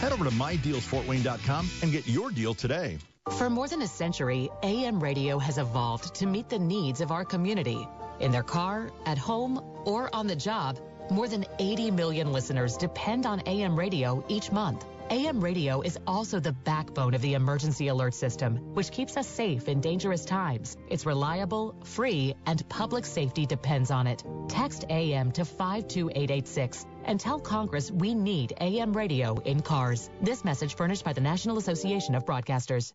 Head over to mydealsfortwayne.com and get your deal today. For more than a century, AM radio has evolved to meet the needs of our community. In their car, at home, or on the job, more than 80 million listeners depend on AM radio each month. AM radio is also the backbone of the emergency alert system, which keeps us safe in dangerous times. It's reliable, free, and public safety depends on it. Text AM to 52886 and tell Congress we need AM radio in cars. This message furnished by the National Association of Broadcasters.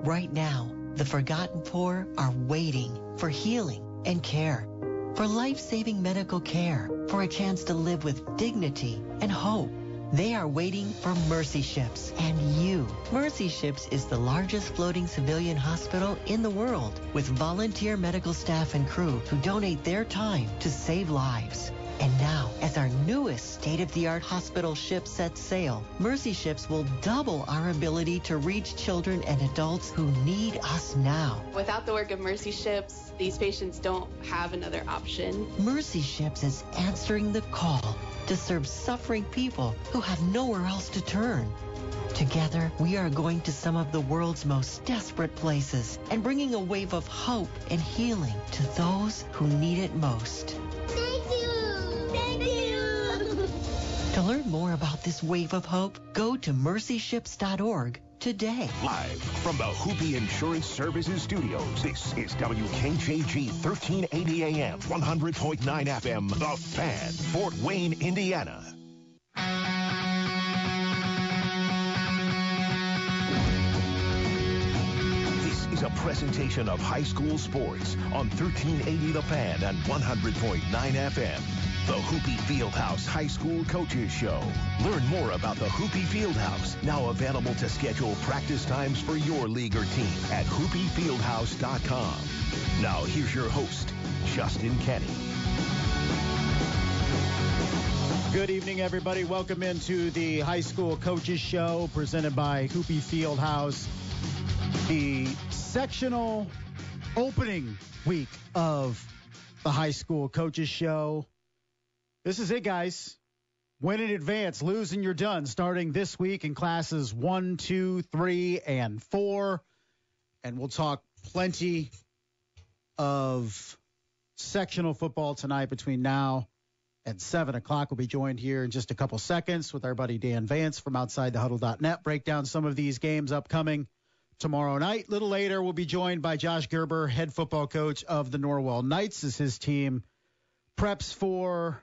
Right now, the forgotten poor are waiting for healing and care, for life-saving medical care, for a chance to live with dignity and hope. They are waiting for Mercy Ships and you. Mercy Ships is the largest floating civilian hospital in the world with volunteer medical staff and crew who donate their time to save lives. And now, as our newest state-of-the-art hospital ship sets sail, Mercy Ships will double our ability to reach children and adults who need us now. Without the work of Mercy Ships, these patients don't have another option. Mercy Ships is answering the call to serve suffering people who have nowhere else to turn. Together, we are going to some of the world's most desperate places and bringing a wave of hope and healing to those who need it most. Thank you! To learn more about this wave of hope, go to mercyships.org today. Live from the Hupe Insurance Services Studios, this is WKJG 1380 AM, 100.9 FM, The Fan, Fort Wayne, Indiana. This is a presentation of high school sports on 1380 The Fan and 100.9 FM. The Hupe Fieldhouse High School Coaches Show. Learn more about the Hupe Fieldhouse, now available to schedule practice times for your league or team at hupefieldhouse.com. Now here's your host, Justin Kenny. Good evening, everybody. Welcome into the High School Coaches Show presented by Hupe Fieldhouse. The sectional opening week of the High School Coaches Show. This is it, guys. Win in advance, lose and you're done. Starting this week in classes one, two, three, and four. And we'll talk plenty of sectional football tonight between now and 7 o'clock. We'll be joined here in just a couple seconds with our buddy Dan Vance from OutsideTheHuddle.net. Break down some of these games upcoming tomorrow night. A little later, we'll be joined by Josh Gerber, head football coach of the Norwell Knights, as his team preps for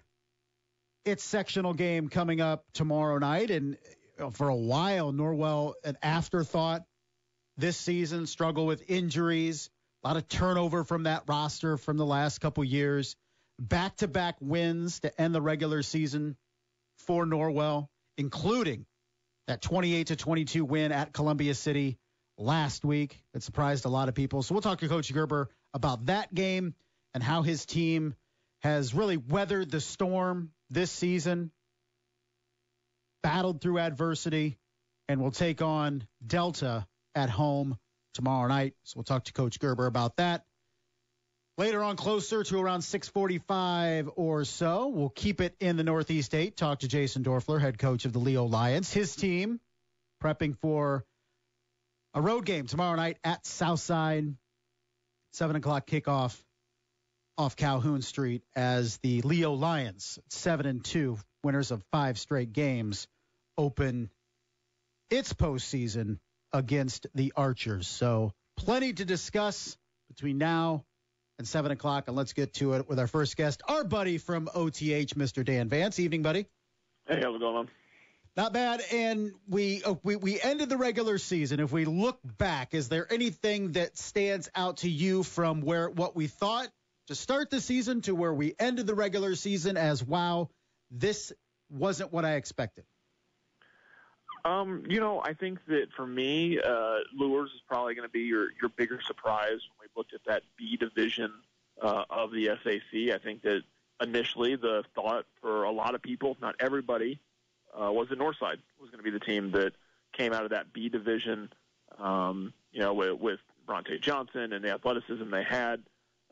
its sectional game coming up tomorrow night. And uh, for a while, Norwell, an afterthought this season, struggle with injuries, a lot of turnover from that roster from the last couple years. Back to back wins to end the regular season for Norwell, including that 28 to 22 win at Columbia City last week. That surprised a lot of people. So we'll talk to Coach Gerber about that game and how his team has really weathered the storm this season, battled through adversity, and will take on Delta at home tomorrow night. So we'll talk to Coach Gerber about that. Later on, closer to around 6:45 or so, we'll keep it in the Northeast Eight. Talk to Jason Doerffler, head coach of the Leo Lions. His team prepping for a road game tomorrow night at Southside. Seven o'clock kickoff off Calhoun Street as the Leo Lions, seven and two, winners of five straight games, open its postseason against the Archers. So plenty to discuss between now and seven o'clock, and let's get to it with our first guest, our buddy from OTH, Mr. Dan Vance. Evening, buddy. Hey, how's it going? Not bad. And we, uh, we we ended the regular season. If we look back, is there anything that stands out to you from where what we thought to start the season to where we ended the regular season as wow, this wasn't what I expected? Um, you know, I think that for me, uh, Luers is probably going to be your your bigger surprise when we looked at that B division uh, of the SAC. I think that initially the thought for a lot of people, not everybody, uh, was that Northside was going to be the team that came out of that B division. Um, you know, with, with Bronte Johnson and the athleticism they had.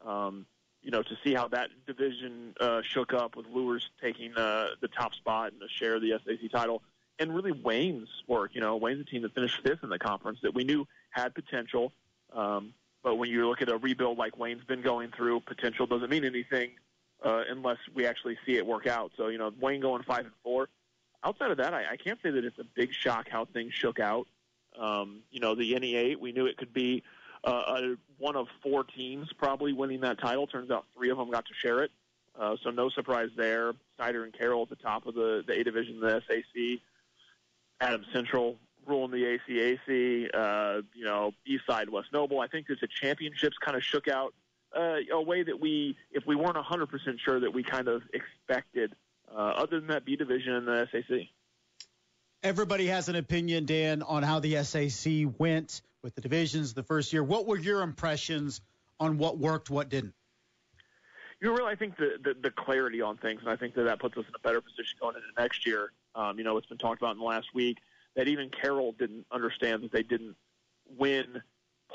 Um, you know, to see how that division uh, shook up with Luers taking uh, the top spot and a share of the SAC title, and really Wayne's work. You know, Wayne's a team that finished fifth in the conference that we knew had potential. Um, but when you look at a rebuild like Wayne's been going through, potential doesn't mean anything uh, unless we actually see it work out. So you know, Wayne going five and four. Outside of that, I, I can't say that it's a big shock how things shook out. Um, you know, the NE8, we knew it could be uh, a, one of four teams probably winning that title. Turns out three of them got to share it. Uh, so no surprise there. Snyder and Carroll at the top of the, the A division, the SAC. Adams Central ruling the ACAC. Uh, you know, East Side, West Noble. I think that the championships kind of shook out uh, a way that we, if we weren't 100% sure that we kind of expected. Uh, other than that B division in the SAC. Everybody has an opinion, Dan, on how the SAC went with the divisions the first year. What were your impressions on what worked, what didn't? You know, really, I think the, the, the clarity on things, and I think that that puts us in a better position going into next year. Um, you know, it's been talked about in the last week that even Carroll didn't understand that they didn't win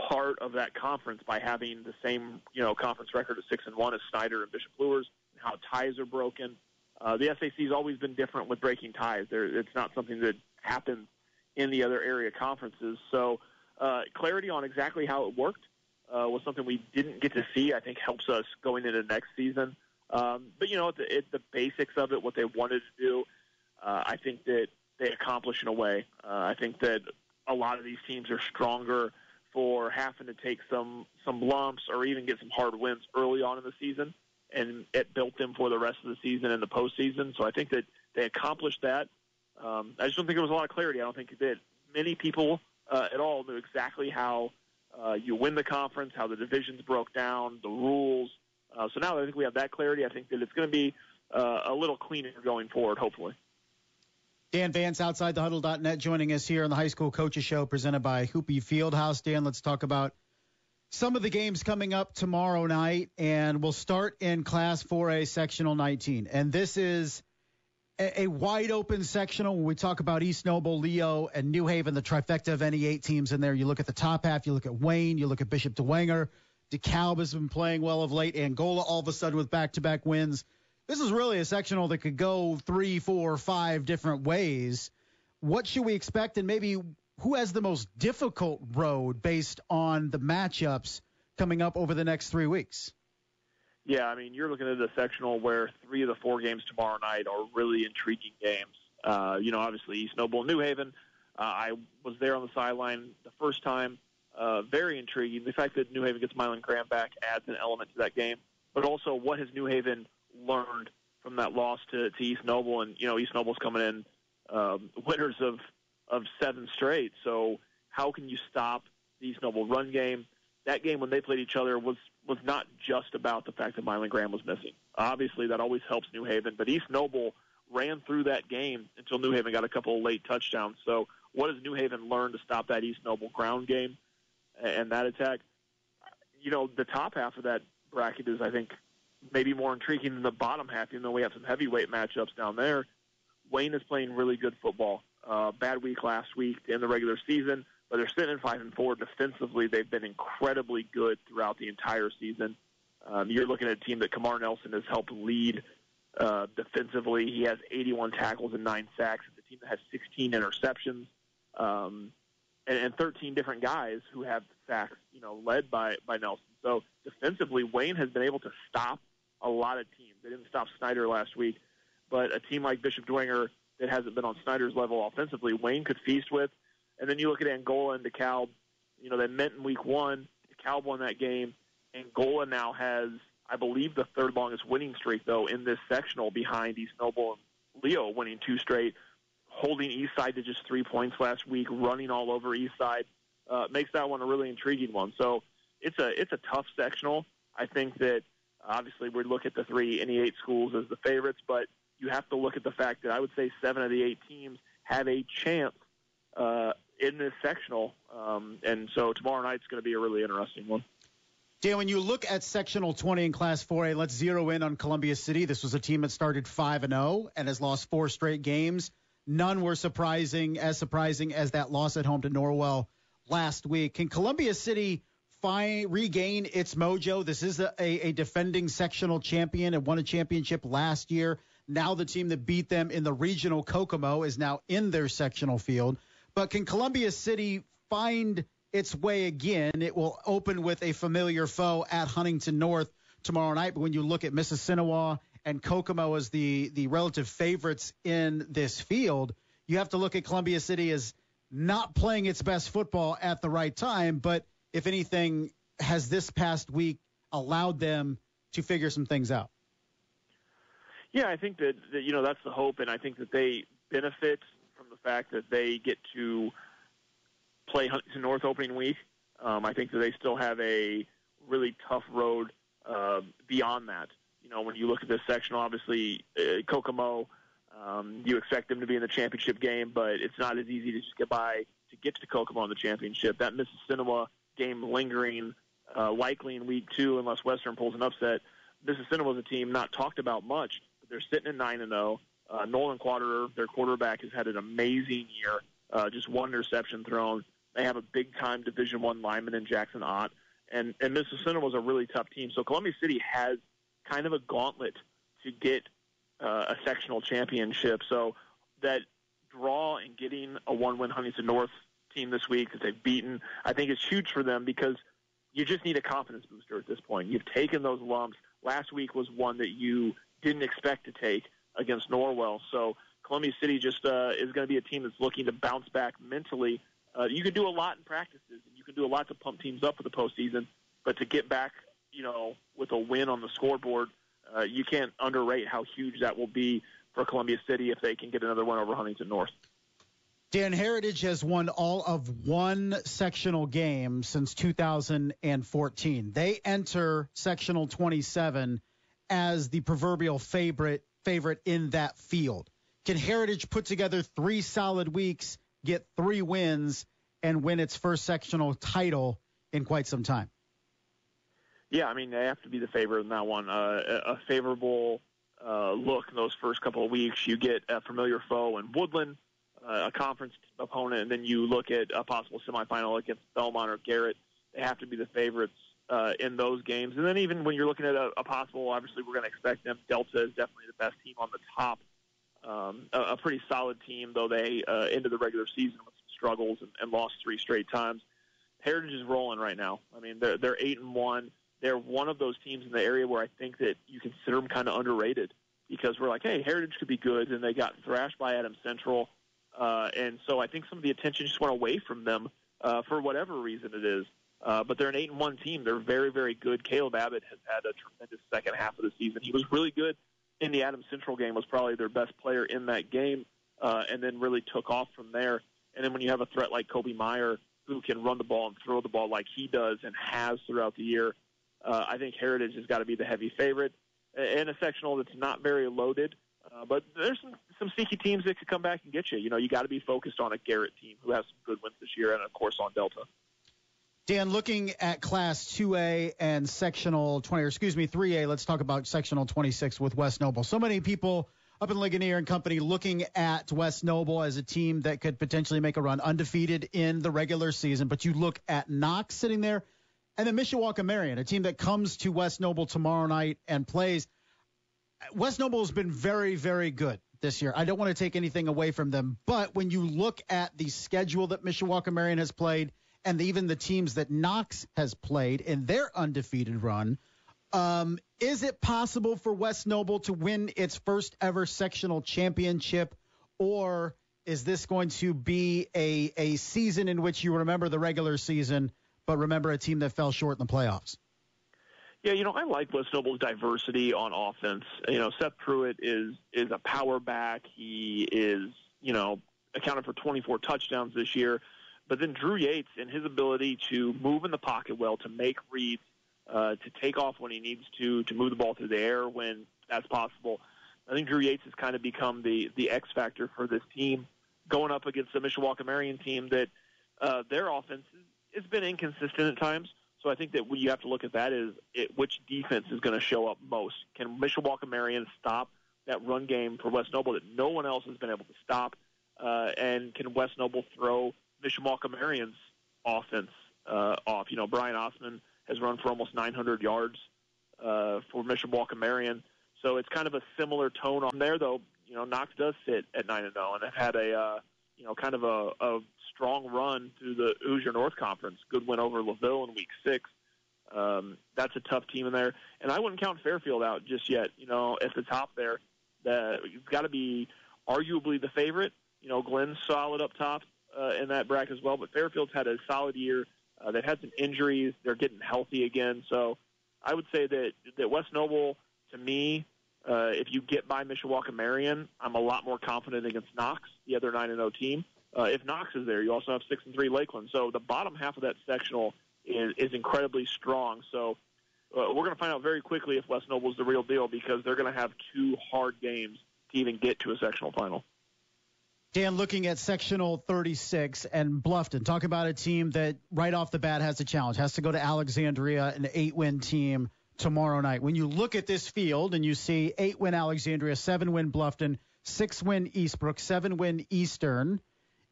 part of that conference by having the same, you know, conference record of six and one as Snyder and Bishop Luers, and how ties are broken. Uh, the SAC has always been different with breaking ties. There, it's not something that happens in the other area conferences. So, uh, clarity on exactly how it worked uh, was something we didn't get to see. I think helps us going into next season. Um, but you know, the, it, the basics of it, what they wanted to do, uh, I think that they accomplish in a way. Uh, I think that a lot of these teams are stronger for having to take some some lumps or even get some hard wins early on in the season, and it built them for the rest of the season and the postseason. So I think that they accomplished that. Um, I just don't think there was a lot of clarity. I don't think that many people uh, at all knew exactly how uh, you win the conference, how the divisions broke down, the rules. Uh, so now I think we have that clarity. I think that it's going to be uh, a little cleaner going forward, hopefully. Dan Vance, outside the huddle.net, joining us here on the High School Coaches Show presented by Hupe Fieldhouse. Dan, let's talk about some of the games coming up tomorrow night, and we'll start in Class 4A Sectional 19. And this is a, wide open sectional when we talk about East Noble, Leo, and New Haven, the trifecta of NE8 teams in there. You look at the top half, you look at Wayne, you look at Bishop Dwenger. DeKalb has been playing well of late. Angola all of a sudden with back to back wins this is really a sectional that could go three, four, five different ways. What should we expect, and maybe who has the most difficult road based on the matchups coming up over the next three weeks? Yeah, I mean, you're looking at a sectional where three of the four games tomorrow night are really intriguing games. Uh, you know, obviously East Noble New Haven. Uh, I was there on the sideline the first time. Uh, very intriguing. The fact that New Haven gets Milan Graham back adds an element to that game, but also what has New Haven learned from that loss to, to East Noble, and you know East Noble's coming in um, winners of of seven straight. So how can you stop the East Noble run game? That game when they played each other was was not just about the fact that Milan Graham was missing. Obviously, that always helps New Haven, but East Noble ran through that game until New Haven got a couple of late touchdowns. So what does New Haven learn to stop that East Noble ground game and that attack? You know, the top half of that bracket is, I think, maybe more intriguing than the bottom half, even though we have some heavyweight matchups down there. Wayne is playing really good football. Uh, bad week last week in the regular season, but they're sitting in five and four defensively. They've been incredibly good throughout the entire season. Um, you're looking at a team that Kamar Nelson has helped lead uh, defensively. He has 81 tackles and nine sacks. It's a team that has 16 interceptions um, and, and 13 different guys who have sacks. You know, led by by Nelson. So defensively, Wayne has been able to stop a lot of teams. They didn't stop Snyder last week, but a team like Bishop Dwenger that hasn't been on Snyder's level offensively, Wayne could feast with. And then you look at Angola and DeKalb. You know, they met in week one. DeKalb won that game. Angola now has, I believe, the third longest winning streak, though, in this sectional behind East Noble and Leo winning two straight, holding East Side to just three points last week, running all over East Side. Uh, makes that one a really intriguing one. So it's a it's a tough sectional. I think that Obviously, we look at the three NE8 schools as the favorites, but you have to look at the fact that I would say seven of the eight teams have a chance uh, in this sectional. Um, and so tomorrow night's going to be a really interesting one. Dan, when you look at sectional 20 in Class 4A, let's zero in on Columbia City. This was a team that started 5 and 0 and has lost four straight games. None were surprising, as surprising as that loss at home to Norwell last week. Can Columbia City find regain its mojo. This is a, a, defending sectional champion and won a championship last year. Now the team that beat them in the regional Kokomo is now in their sectional field. But can Columbia City find its way again? It will open with a familiar foe at Huntington North tomorrow night. But when you look at Mississinewa and Kokomo as the the relative favorites in this field, you have to look at Columbia City as not playing its best football at the right time. But if anything, has this past week allowed them to figure some things out? Yeah, I think that, that you know that's the hope, and I think that they benefit the fact that they get to play Huntington North opening week. Um, I think that they still have a really tough road uh, beyond that. You know, when you look at this section, obviously uh, Kokomo, um, you expect them to be in the championship game, but it's not as easy to just get by to get to Kokomo in the championship. That Mississinewa game lingering uh, likely in week two unless Western pulls an upset. Mississinewa was a team not talked about much, but they're sitting at nine and zero. Uh, Nolan Quaterer, their quarterback, has had an amazing year. Uh, just one interception thrown. They have a big time Division One lineman in Jackson Ott, and and Mississinewa was a really tough team. So Columbia City has kind of a gauntlet to get uh, a sectional championship. So that draw and getting a one-win Huntington North team this week that they've beaten, I think is huge for them because you just need a confidence booster at this point. You've taken those lumps. Last week was one that you didn't expect to take against Norwell. So Columbia City just uh, is going to be a team that's looking to bounce back mentally. Uh, you can do a lot in practices, and you can do a lot to pump teams up for the postseason. But to get back, you know, with a win on the scoreboard, uh, you can't underrate how huge that will be for Columbia City if they can get another one over Huntington North. Dan Heritage has won all of one sectional game since 2014. They enter sectional 27 as the proverbial favorite favorite in that field. Can Heritage put together three solid weeks, get three wins, and win its first sectional title in quite some time? Yeah, I mean they have to be the favorite in that one. Uh, a favorable uh, look in those first couple of weeks. You get a familiar foe in Woodland uh, a conference opponent, and then you look at a possible semifinal against Belmont or Garrett, they have to be the favorites uh, in those games. And then even when you're looking at a, a possible, obviously we're going to expect them. Delta is definitely the best team on the top. Um, a, a pretty solid team, though they uh, ended the regular season with some struggles and, and lost three straight times. Heritage is rolling right now. I mean, they're they're eight and one. They're one of those teams in the area where I think that you consider them kind of underrated because we're like, hey, Heritage could be good, and they got thrashed by Adams Central. Uh, and so I think some of the attention just went away from them uh, for whatever reason it is. Uh, but they're an eight and one team. They're very, very good. Caleb Abbott has had a tremendous second half of the season. He was really good in the Adams Central game. Was probably their best player in that game, uh, and then really took off from there. And then when you have a threat like Kobe Meyer, who can run the ball and throw the ball like he does and has throughout the year, uh, I think Heritage has got to be the heavy favorite. In a sectional that's not very loaded, uh, but there's some, some sneaky teams that could come back and get you. You know, you got to be focused on a Garrett team who has some good wins this year, and of course on Delta. Dan, looking at Class 2A and Sectional 20, or excuse me, 3A, let's talk about Sectional 26 with West Noble. So many people up in Ligonier and company looking at West Noble as a team that could potentially make a run undefeated in the regular season. But you look at Knox sitting there, and then Mishawaka Marion, a team that comes to West Noble tomorrow night and plays – West Noble has been very, very good this year. I don't want to take anything away from them, but when you look at the schedule that Mishawaka Marion has played and even the teams that Knox has played in their undefeated run, um, is it possible for West Noble to win its first ever sectional championship, or is this going to be a a season in which you remember the regular season, but remember a team that fell short in the playoffs? Yeah, you know, I like West Noble's diversity on offense. You know, Seth Pruitt is is a power back. He is, you know, accounted for 24 touchdowns this year. But then Drew Yates and his ability to move in the pocket well, to make reads, uh, to take off when he needs to, to move the ball through the air when that's possible. I think Drew Yates has kind of become the the X factor for this team, going up against the Mishawaka Marion team that uh, their offense has been inconsistent at times so I think that what you have to look at that is it, which defense is going to show up most. Can Mishawaka Marion stop that run game for West Noble that no one else has been able to stop? Uh, and can West Noble throw Mishawaka Marion's offense uh, off? You know, Brian Osman has run for almost 900 yards uh, for Mishawaka Marion. So it's kind of a similar tone on there, though. You know, Knox does sit at nine and zero, and have had a uh, you know kind of a, a strong run through the Hoosier North Conference. Good win over LaVille in Week Six. Um, that's a tough team in there, and I wouldn't count Fairfield out just yet. You know, at the top there, that you've got to be arguably the favorite. You know, Glenn's solid up top uh, in that bracket as well, but Fairfield's had a solid year. Uh, they've had some injuries. They're getting healthy again, so I would say that that West Noble, to me, uh, if you get by Mishawaka Marion, I'm a lot more confident against Knox, the other nine and zero team. Uh, if Knox is there, you also have six and three Lakeland. So the bottom half of that sectional is, is incredibly strong. So uh, we're going to find out very quickly if West Noble is the real deal because they're going to have two hard games to even get to a sectional final. Dan, looking at sectional 36 and Bluffton, talk about a team that right off the bat has a challenge, has to go to Alexandria, an eight win team tomorrow night. When you look at this field and you see eight win Alexandria, seven win Bluffton, six win Eastbrook, seven win Eastern,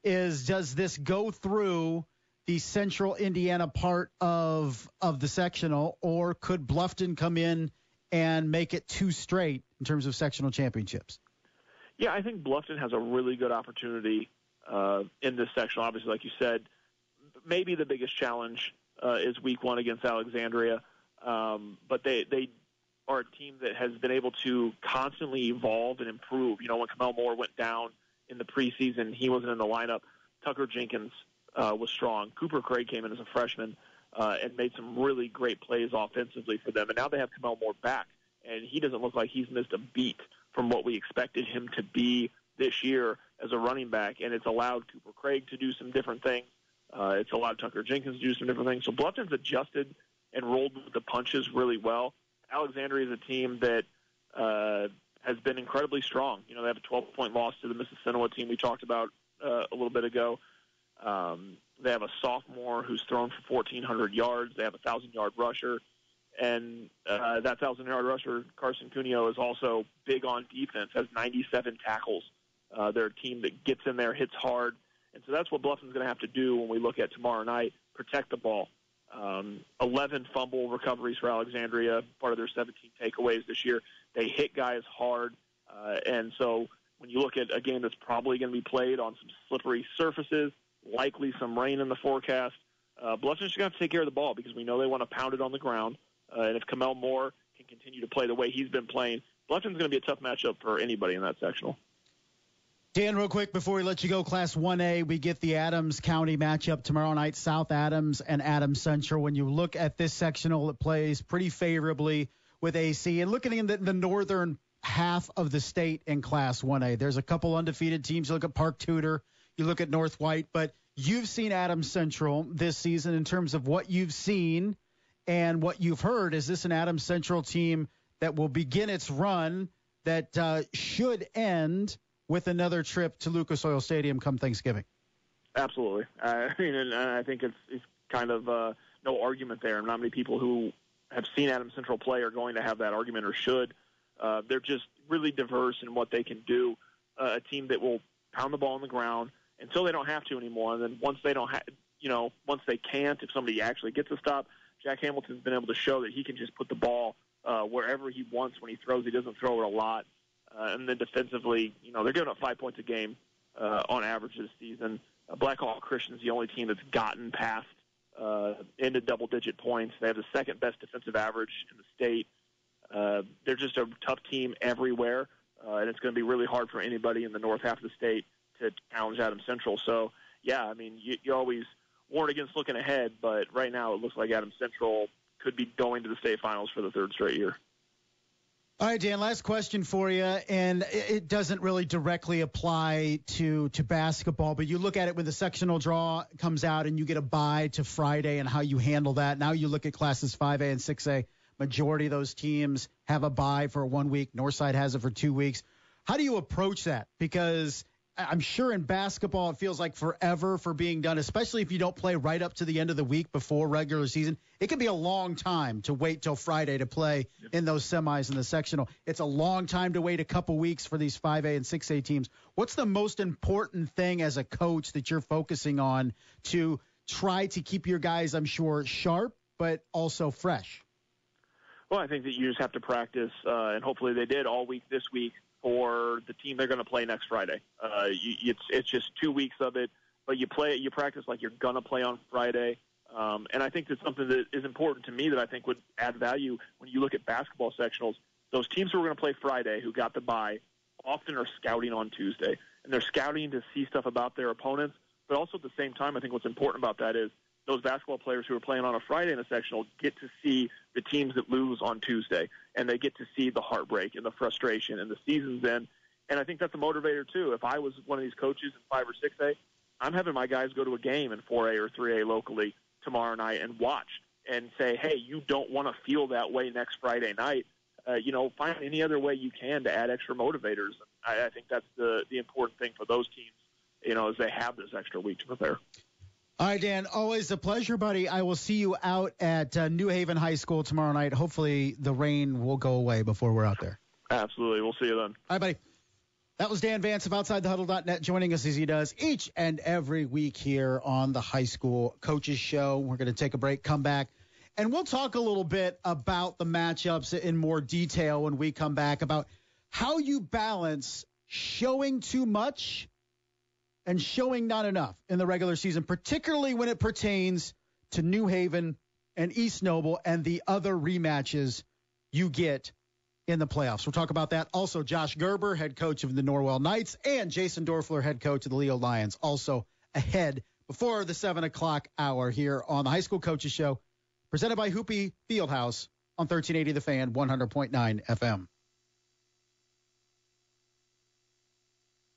is does this go through the central Indiana part of of the sectional, or could Bluffton come in and make it two straight in terms of sectional championships? Yeah, I think Bluffton has a really good opportunity uh, in this sectional. Obviously, like you said, maybe the biggest challenge uh, is Week One against Alexandria, um, but they they are a team that has been able to constantly evolve and improve. You know, when Kamel Moore went down in the preseason, he wasn't in the lineup. Tucker Jenkins uh, was strong. Cooper Craig came in as a freshman uh, and made some really great plays offensively for them. And now they have Kamel Moore back, and he doesn't look like he's missed a beat from what we expected him to be this year as a running back. And it's allowed Cooper Craig to do some different things. Uh, it's allowed Tucker Jenkins to do some different things. So Bluffton's adjusted and rolled with the punches really well. Alexandria is a team that uh, has been incredibly strong. You know, they have a 12 point loss to the Mississinewa team we talked about uh, a little bit ago. Um, they have a sophomore who's thrown for 1,400 yards. They have a thousand yard rusher, and uh, that thousand yard rusher Carson Cuneo is also big on defense. Has 97 tackles. Uh, they're a team that gets in there, hits hard, and so that's what Bluffton's going to have to do when we look at tomorrow night. Protect the ball. Um, 11 fumble recoveries for Alexandria, part of their 17 takeaways this year. They hit guys hard, uh, and so when you look at a game that's probably going to be played on some slippery surfaces, likely some rain in the forecast, uh, Bluffton's just going to take care of the ball because we know they want to pound it on the ground. Uh, and if Kamel Moore can continue to play the way he's been playing, Bluffton's going to be a tough matchup for anybody in that sectional. Dan, real quick before we let you go, Class 1A, we get the Adams County matchup tomorrow night, South Adams and Adams Central. When you look at this sectional, it plays pretty favorably with AC. And looking in the, the northern half of the state in Class 1A, there's a couple undefeated teams. You look at Park Tudor, you look at North White, but you've seen Adams Central this season in terms of what you've seen and what you've heard. Is this an Adams Central team that will begin its run that uh, should end – with another trip to Lucas Oil Stadium come Thanksgiving. Absolutely. I mean, and I think it's, it's kind of uh, no argument there. And not many people who have seen Adams Central play are going to have that argument or should. Uh, they're just really diverse in what they can do. Uh, a team that will pound the ball on the ground until they don't have to anymore, and then once they don't have, you know, once they can't, if somebody actually gets a stop, Jack Hamilton's been able to show that he can just put the ball uh, wherever he wants when he throws. He doesn't throw it a lot. Uh, and then defensively, you know, they're giving up five points a game uh, on average this season. Uh, Blackhawk Christian's the only team that's gotten past uh, into double-digit points. They have the second best defensive average in the state. Uh, they're just a tough team everywhere, uh, and it's going to be really hard for anybody in the north half of the state to challenge Adams Central. So, yeah, I mean, you, you always warn against looking ahead, but right now it looks like Adams Central could be going to the state finals for the third straight year. All right, Dan. Last question for you, and it doesn't really directly apply to to basketball, but you look at it when the sectional draw comes out and you get a bye to Friday and how you handle that. Now you look at classes 5A and 6A. Majority of those teams have a bye for one week. Northside has it for two weeks. How do you approach that? Because I'm sure in basketball it feels like forever for being done, especially if you don't play right up to the end of the week before regular season. It can be a long time to wait till Friday to play in those semis in the sectional. It's a long time to wait a couple weeks for these 5A and 6A teams. What's the most important thing as a coach that you're focusing on to try to keep your guys, I'm sure, sharp but also fresh? Well, I think that you just have to practice, uh, and hopefully they did all week this week for the team they're going to play next Friday. Uh, you, it's it's just two weeks of it, but you play you practice like you're going to play on Friday. Um, and I think that's something that is important to me that I think would add value when you look at basketball sectionals. Those teams who are going to play Friday, who got the bye, often are scouting on Tuesday, and they're scouting to see stuff about their opponents. But also at the same time, I think what's important about that is those basketball players who are playing on a Friday in a sectional get to see the teams that lose on Tuesday, and they get to see the heartbreak and the frustration and the season's end. And I think that's a motivator too. If I was one of these coaches in five or six A, I'm having my guys go to a game in 4A or 3A locally tomorrow night and watch and say, hey, you don't want to feel that way next Friday night. Uh, you know, find any other way you can to add extra motivators. I, I think that's the the important thing for those teams. You know, as they have this extra week to prepare. All right, Dan, always a pleasure, buddy. I will see you out at uh, New Haven High School tomorrow night. Hopefully, the rain will go away before we're out there. Absolutely. We'll see you then. All right, buddy. That was Dan Vance of OutsideTheHuddle.net joining us as he does each and every week here on the High School Coaches Show. We're going to take a break, come back, and we'll talk a little bit about the matchups in more detail when we come back about how you balance showing too much and showing not enough in the regular season, particularly when it pertains to New Haven and East Noble and the other rematches you get in the playoffs. We'll talk about that. Also, Josh Gerber, head coach of the Norwell Knights, and Jason Doerffler, head coach of the Leo Lions, also ahead before the 7 o'clock hour here on the High School Coaches Show, presented by Hupe Fieldhouse on 1380 The Fan, 100.9 FM.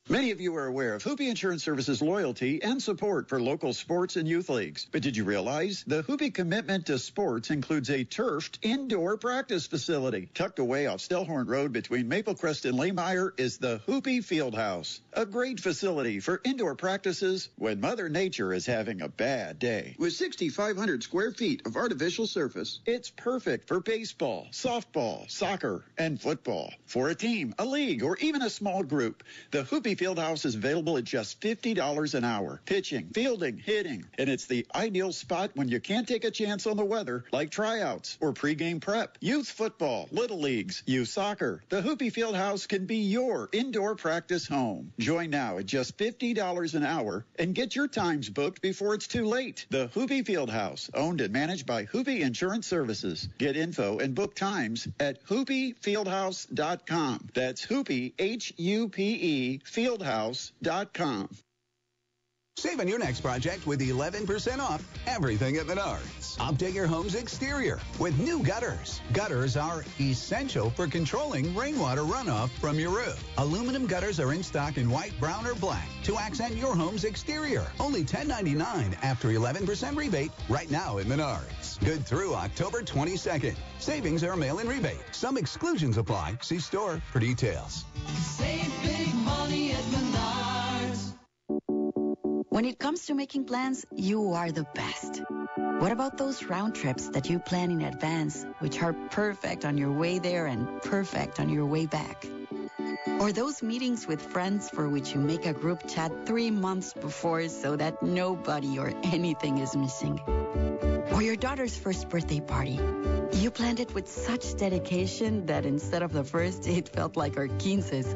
Many of you are aware of Hupe Insurance Services loyalty and support for local sports and youth leagues. But did you realize the Hupe commitment to sports includes a turfed indoor practice facility? Tucked away off Stellhorn Road between Maplecrest and Lahmeyer is the Hupe Fieldhouse, a great facility for indoor practices when Mother Nature is having a bad day. With 6,500 square feet of artificial surface, it's perfect for baseball, softball, soccer, and football. For a team, a league, or even a small group, the Hupe Fieldhouse is available at just $50 an hour. Pitching, fielding, hitting. And it's the ideal spot when you can't take a chance on the weather, like tryouts or pregame prep. Youth football, little leagues, youth soccer. The Hupe Fieldhouse can be your indoor practice home. Join now at just $50 an hour and get your times booked before it's too late. The Hupe Fieldhouse, owned and managed by Hupe Insurance Services. Get info and book times at hupefieldhouse.com. That's Hupe, H-U-P-E, fieldhouse.com. Save on your next project with 11% off everything at Menards. Update your home's exterior with new gutters. Gutters are essential for controlling rainwater runoff from your roof. Aluminum gutters are in stock in white, brown, or black to accent your home's exterior. Only $10.99 after 11% rebate right now at Menards. Good through October 22nd. Savings are mail-in rebate. Some exclusions apply. See store for details. Save big money at Menards. When it comes to making plans, you are the best. What about those round trips that you plan in advance, which are perfect on your way there and perfect on your way back? Or those meetings with friends for which you make a group chat three months before so that nobody or anything is missing? Or your daughter's first birthday party. You planned it with such dedication that instead of the first, it felt like our quinces.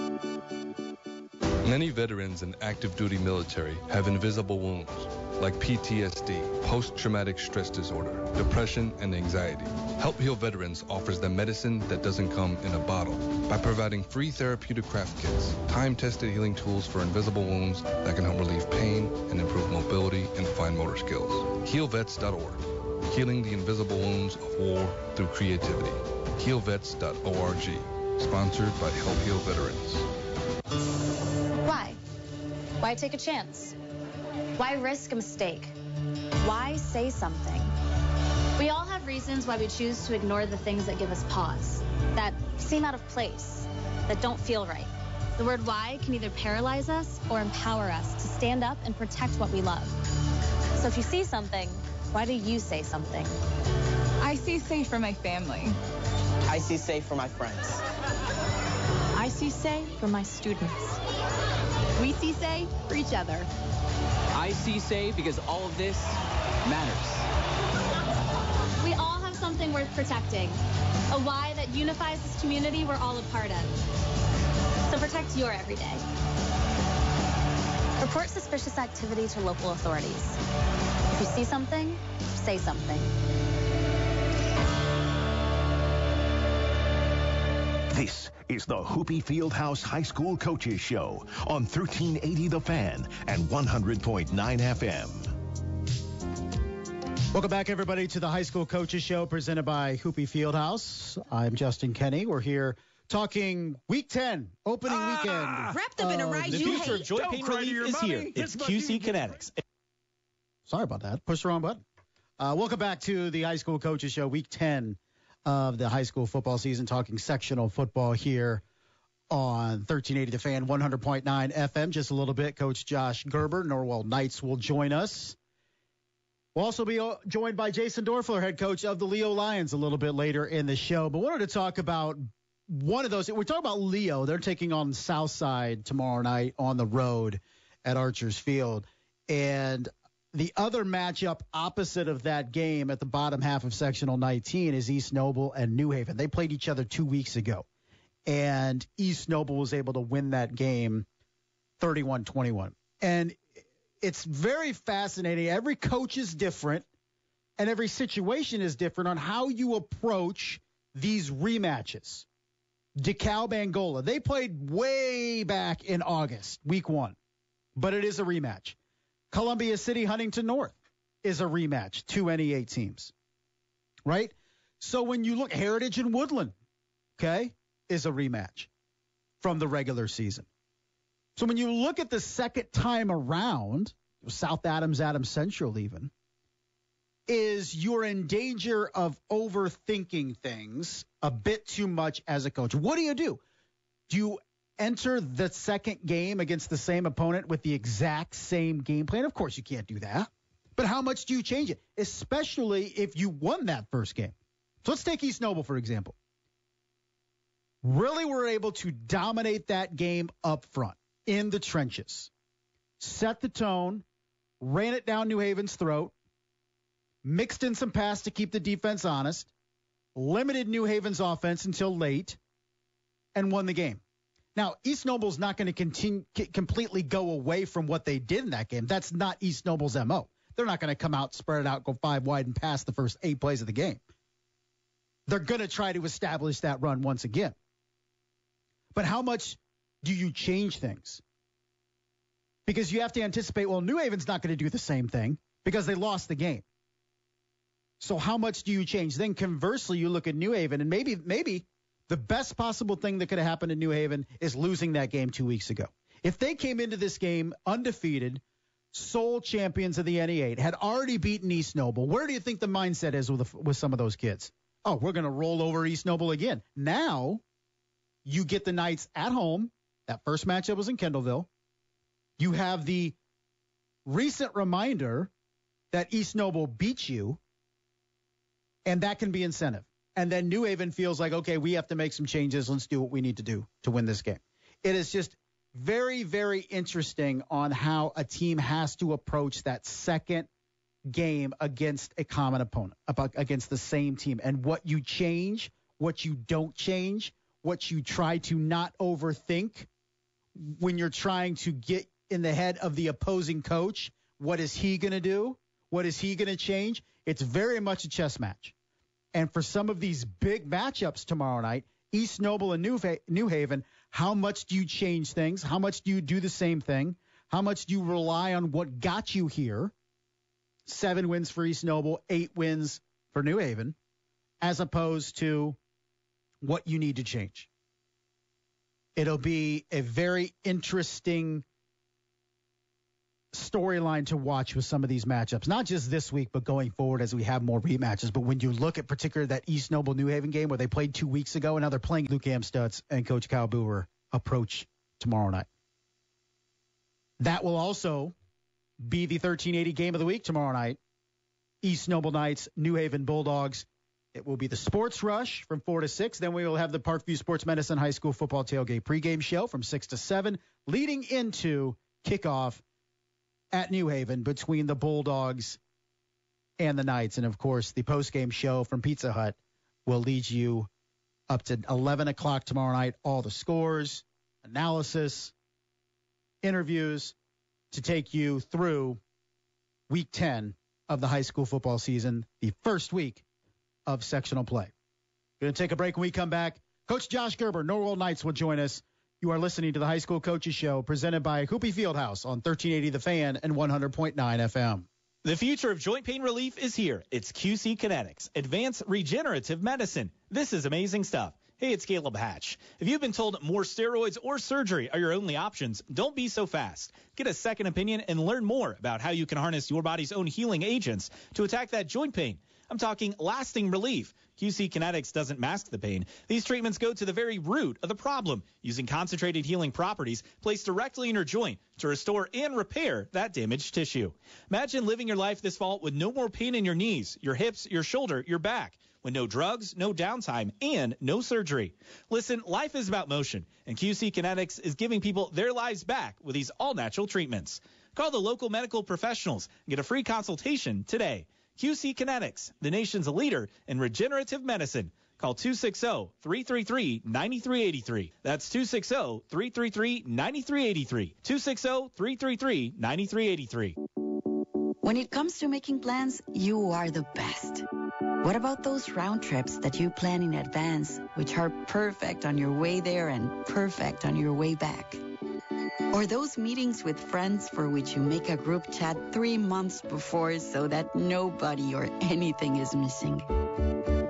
Many veterans and active duty military have invisible wounds like PTSD, post-traumatic stress disorder, depression, and anxiety. Help Heal Veterans offers them medicine that doesn't come in a bottle by providing free therapeutic craft kits, time-tested healing tools for invisible wounds that can help relieve pain and improve mobility and fine motor skills. HealVets.org, healing the invisible wounds of war through creativity. HealVets.org, sponsored by Help Heal Veterans. Why? Why take a chance? Why risk a mistake? Why say something? We all have reasons why we choose to ignore the things that give us pause. that seem out of place, that don't feel right. The word why can either paralyze us or empower us to stand up and protect what we love. So if you see something, why do you say something? I see safe for my family. I see safe for my friends. I see safe for my students. We see say for each other. I see say because all of this matters. We all have something worth protecting. A why that unifies this community we're all a part of. So protect your everyday. Report suspicious activity to local authorities. If you see something, say something. This is the Hupe Fieldhouse High School Coaches Show on 1380 The Fan and 100.9 FM. Welcome back, everybody, to the High School Coaches Show presented by Hupe Fieldhouse. I'm Justin Kenny. We're here talking Week 10, opening weekend. Wrapped up in a of ride The you future of hate. joint pain relief is here. It's QC Kinetics. Sorry about that. Push the wrong button. Uh, welcome back to the High School Coaches Show, Week 10 of the high school football season, talking sectional football here on 1380 The Fan, 100.9 FM. Just a little bit. Coach Josh Gerber, Norwell Knights, will join us. We'll also be uh, joined by Jason Doerffler, head coach of the Leo Lions, a little bit later in the show. But wanted to talk about one of those. We're talking about Leo. They're taking on Southside tomorrow night on the road at Archer's Field. And the other matchup opposite of that game at the bottom half of sectional 19 is East Noble and New Haven. They played each other two weeks ago, and East Noble was able to win that game 31 21. And it's very fascinating. Every coach is different, and every situation is different on how you approach these rematches. DeKalb Angola, they played way back in August, week one, but it is a rematch. Columbia City Huntington North is a rematch, two NE8 teams. Right? So when you look Heritage and Woodland, okay, is a rematch from the regular season. So when you look at the second time around, South Adams, Adams Central even, is you're in danger of overthinking things a bit too much as a coach. What do you do? Do you enter the second game against the same opponent with the exact same game plan? Of course, you can't do that. But how much do you change it, especially if you won that first game? So let's take East Noble, for example. Really were able to dominate that game up front in the trenches, set the tone, ran it down New Haven's throat, mixed in some pass to keep the defense honest, limited New Haven's offense until late, and won the game. Now, East Noble's not going to continue completely go away from what they did in that game. That's not East Noble's MO. They're not going to come out, spread it out, go five wide, and pass the first eight plays of the game. They're going to try to establish that run once again. But how much do you change things? Because you have to anticipate, well, New Haven's not going to do the same thing because they lost the game. So how much do you change? Then conversely, you look at New Haven and maybe maybe the best possible thing that could have happened in New Haven is losing that game two weeks ago. If they came into this game undefeated, sole champions of the NE8, had already beaten East Noble, where do you think the mindset is with, with some of those kids? Oh, we're going to roll over East Noble again. Now, you get the Knights at home. That first matchup was in Kendallville. You have the recent reminder that East Noble beat you, and that can be incentive. And then New Haven feels like, okay, we have to make some changes. Let's do what we need to do to win this game. It is just very, very interesting on how a team has to approach that second game against a common opponent, against the same team, and what you change, what you don't change, what you try to not overthink when you're trying to get in the head of the opposing coach. What is he going to do? What is he going to change? It's very much a chess match. And for some of these big matchups tomorrow night, East Noble and New, New Haven, how much do you change things? How much do you do the same thing? How much do you rely on what got you here? Seven wins for East Noble, eight wins for New Haven, as opposed to what you need to change. It'll be a very interesting storyline to watch with some of these matchups. Not just this week, but going forward as we have more rematches. But when you look at particular that East Noble New Haven game where they played two weeks ago, and now they're playing Luke Amstutz and Coach Kyle Brewer approach tomorrow night. That will also be the 1380 game of the week tomorrow night. East Noble Knights, New Haven Bulldogs. It will be the Sports Rush from 4 to 6. Then we will have the Parkview Sports Medicine High School Football Tailgate pregame show from 6 to 7, leading into kickoff at New Haven between the Bulldogs and the Knights. And of course, the postgame show from Pizza Hut will lead you up to 11 o'clock tomorrow night. All the scores, analysis, interviews to take you through week 10 of the high school football season, the first week of sectional play. Going to take a break when we come back. Coach Josh Gerber, Norwell Knights, will join us. You are listening to the High School Coaches Show presented by Hupe Fieldhouse on 1380 The Fan and 100.9 FM. The future of joint pain relief is here. It's QC Kinetics, advanced regenerative medicine. This is amazing stuff. Hey, it's Caleb Hatch. If you've been told more steroids or surgery are your only options, don't be so fast. Get a second opinion and learn more about how you can harness your body's own healing agents to attack that joint pain. I'm talking lasting relief. QC Kinetics doesn't mask the pain. These treatments go to the very root of the problem, using concentrated healing properties placed directly in your joint to restore and repair that damaged tissue. Imagine living your life this fall with no more pain in your knees, your hips, your shoulder, your back with no drugs, no downtime, and no surgery. Listen, life is about motion, and QC Kinetics is giving people their lives back with these all natural treatments. Call the local medical professionals and get a free consultation today. QC Kinetics, the nation's leader in regenerative medicine. Call 260-333-9383. That's 260-333-9383. 260-333-9383. When it comes to making plans, you are the best. What about those round trips that you plan in advance, which are perfect on your way there and perfect on your way back? Or those meetings with friends for which you make a group chat three months before so that nobody or anything is missing?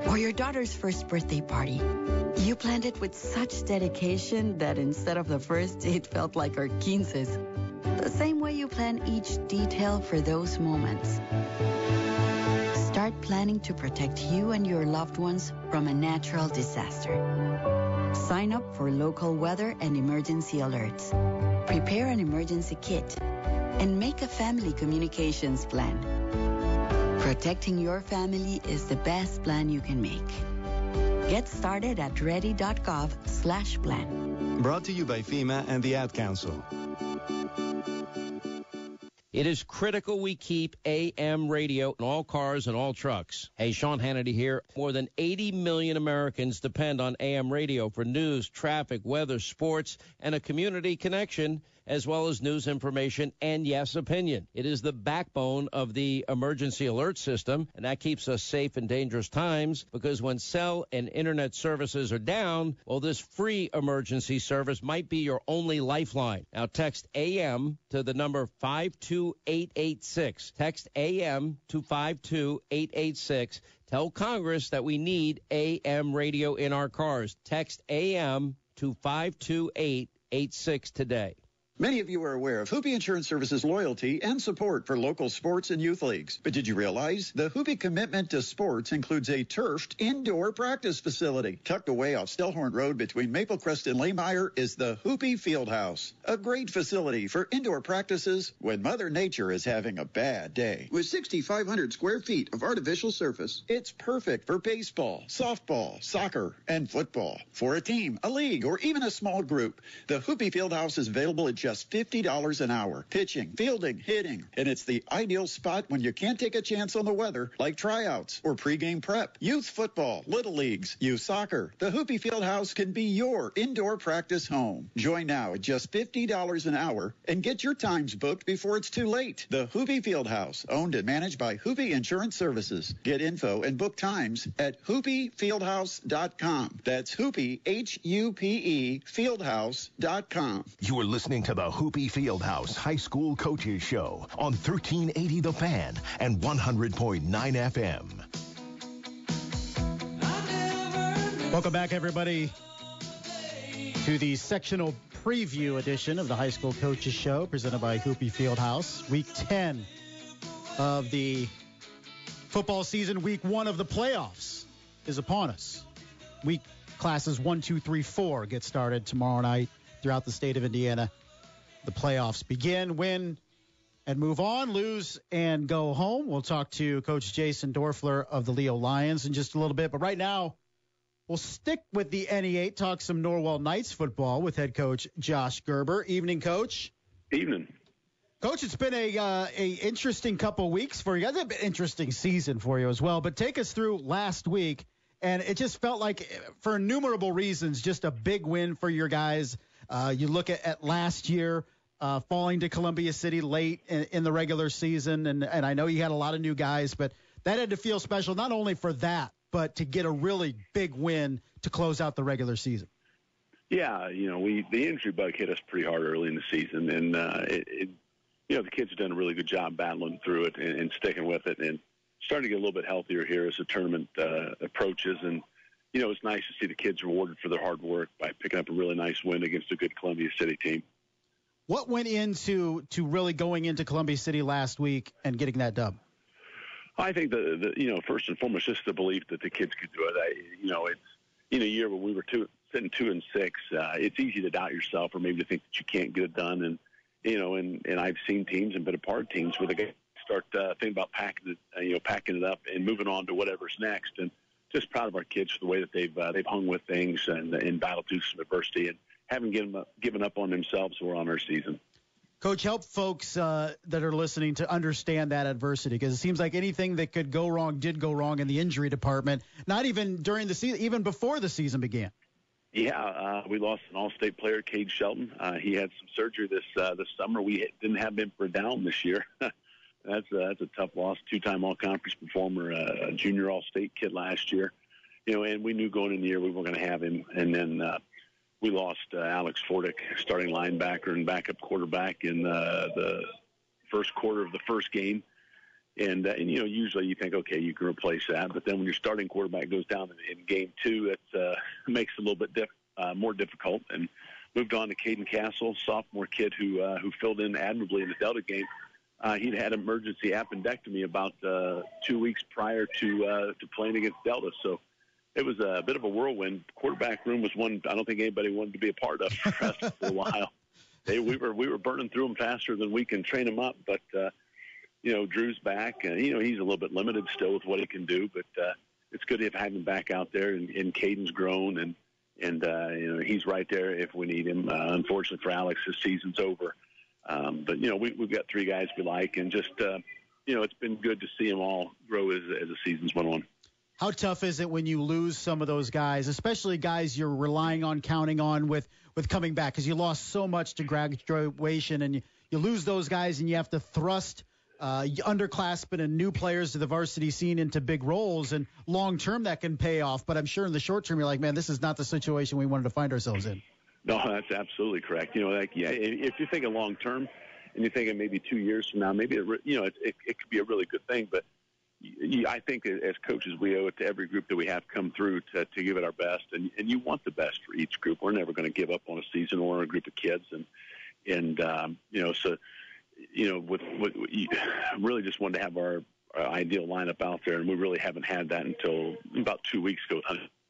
Or your daughter's first birthday party. You planned it with such dedication that instead of the first, it felt like our quinces. The same way you plan each detail for those moments. Start planning to protect you and your loved ones from a natural disaster. Sign up for local weather and emergency alerts. Prepare an emergency kit and make a family communications plan. Protecting your family is the best plan you can make. Get started at ready.gov slash plan. Brought to you by FEMA and the Ad Council. It is critical we keep AM radio in all cars and all trucks. Hey, Sean Hannity here. More than 80 million Americans depend on AM radio for news, traffic, weather, sports, and a community connection as well as news information and, yes, opinion. It is the backbone of the emergency alert system, and that keeps us safe in dangerous times because when cell and internet services are down, well, this free emergency service might be your only lifeline. Now, text AM to the number 52886. Text AM to 52886. Tell Congress that we need AM radio in our cars. Text AM to 52886 today. Many of you are aware of Hupe Insurance Services loyalty and support for local sports and youth leagues. But did you realize the Hupe commitment to sports includes a turfed indoor practice facility? Tucked away off Stellhorn Road between Maple Crest and Lahmeyer is the Hupe Fieldhouse, a great facility for indoor practices when Mother Nature is having a bad day. With 6,500 square feet of artificial surface, it's perfect for baseball, softball, soccer, and football. For a team, a league, or even a small group, the Hupe Fieldhouse is available at just $50 an hour. Pitching, fielding, hitting. And it's the ideal spot when you can't take a chance on the weather, like tryouts or pregame prep. Youth football, little leagues, youth soccer. The Hupe Fieldhouse can be your indoor practice home. Join now at just $50 an hour and get your times booked before it's too late. The Hupe Fieldhouse, owned and managed by Hupe Insurance Services. Get info and book times at hupefieldhouse.com. That's Hupe, H-U-P-E, fieldhouse.com. You are listening to the Hupe Fieldhouse High School Coaches Show on 1380 The Fan and 100.9 FM. Welcome back, everybody, to the sectional preview edition of the High School Coaches Show presented by Hupe Fieldhouse. Week 10 of the football season, week one of the playoffs is upon us. Week classes one, two, three, four get started tomorrow night throughout the state of Indiana. The playoffs begin, win, and move on, lose and go home. We'll talk to Coach Jason Doerffler of the Leo Lions in just a little bit. But right now, we'll stick with the NE8, talk some Norwell Knights football with head coach Josh Gerber. Evening, coach. Evening. Coach, it's been a uh, a interesting couple weeks for you. It's been an interesting season for you as well. But take us through last week, and it just felt like, for innumerable reasons, just a big win for your guys. Uh, you look at, at last year, uh, falling to Columbia City late in, in, the regular season, and and I know you had a lot of new guys, but that had to feel special not only for that, but to get a really big win to close out the regular season. Yeah, you know, we the injury bug hit us pretty hard early in the season, and uh, it, it you know, the kids have done a really good job battling through it and, and sticking with it and starting to get a little bit healthier here as the tournament uh, approaches. And, you know, it's nice to see the kids rewarded for their hard work by picking up a really nice win against a good Columbia City team. What went into to really going into Columbia City last week and getting that dub? I think the, the you know first and foremost just the belief that the kids could do it. I, you know, it's in a year where we were two, sitting two and six. Uh, it's easy to doubt yourself or maybe to think that you can't get it done. And you know, and and I've seen teams and been a part of teams where they start uh, thinking about packing it, uh, you know, packing it up and moving on to whatever's next. And just proud of our kids for the way that they've uh, they've hung with things and and battled through some adversity and haven't given up, given up on themselves or on our season. Coach, help folks uh, that are listening to understand that adversity because it seems like anything that could go wrong did go wrong in the injury department. Not even during the season, even before the season began. Yeah, uh, we lost an All-State player, Cade Shelton. Uh, he had some surgery this uh, this summer. We didn't have him for down this year. that's uh, that's a tough loss. Two-time All-Conference performer, uh, junior All-State kid last year. You know, and we knew going in the year we were going to have him. And then uh, we lost uh, Alex Fordick, starting linebacker and backup quarterback in uh, the first quarter of the first game. And, uh, and you know, usually you think, okay, you can replace that, but then when your starting quarterback goes down in, in game two, it uh, makes it a little bit diff- uh, more difficult. And moved on to Caden Castle, sophomore kid who uh, who filled in admirably in the Delta game. Uh, he'd had emergency appendectomy about uh, two weeks prior to uh, to playing against Delta, so it was a bit of a whirlwind. Quarterback room was one I don't think anybody wanted to be a part of for a while. They, we were we were burning through them faster than we can train them up, but. Uh, you know, Drew's back. Uh, you know, he's a little bit limited still with what he can do, but uh, it's good to have him back out there. And, and Caden's grown, and and uh, you know he's right there if we need him. Uh, unfortunately for Alex, his season's over. Um, but you know, we, we've got three guys we like, and just uh, you know, it's been good to see them all grow as as the seasons went on. How tough is it when you lose some of those guys, especially guys you're relying on, counting on with with coming back? Because you lost so much to graduation, and you, you lose those guys, and you have to thrust uh, underclassmen and new players to the varsity scene into big roles, and long term that can pay off. But I'm sure in the short term, you're like, man, this is not the situation we wanted to find ourselves in. No, that's absolutely correct. You know, like yeah, if you're thinking long term, and you're thinking maybe two years from now, maybe it, you know it, it, it could be a really good thing. But I think as coaches, we owe it to every group that we have come through to, to give it our best, and, and you want the best for each group. We're never going to give up on a season or a group of kids, and and um, you know so you know, with, with really just wanted to have our, our ideal lineup out there, and we really haven't had that until about two weeks ago.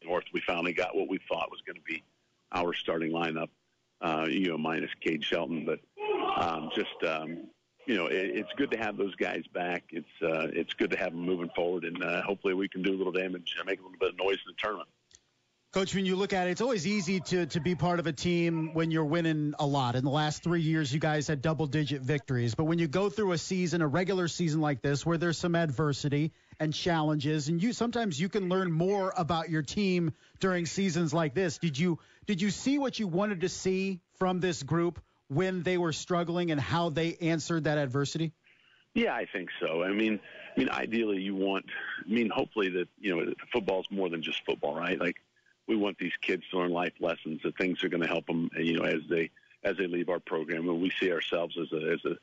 North, we finally got what we thought was going to be our starting lineup. Uh, you know, minus Cade Shelton, but um, just um, you know, it, it's good to have those guys back. It's uh, it's good to have them moving forward, and uh, hopefully we can do a little damage and make a little bit of noise in the tournament. Coach, when you look at it, it's always easy to, to be part of a team when you're winning a lot. In the last three years, you guys had double digit victories. But when you go through a season, a regular season like this, where there's some adversity and challenges, and you sometimes you can learn more about your team during seasons like this. Did you did you see what you wanted to see from this group when they were struggling and how they answered that adversity? Yeah, I think so. I mean, I mean, ideally, you want. I mean, hopefully that you know football's more than just football, right? Like we want these kids to learn life lessons, the things are going to help them, you know, as they as they leave our program. And we see ourselves as a as a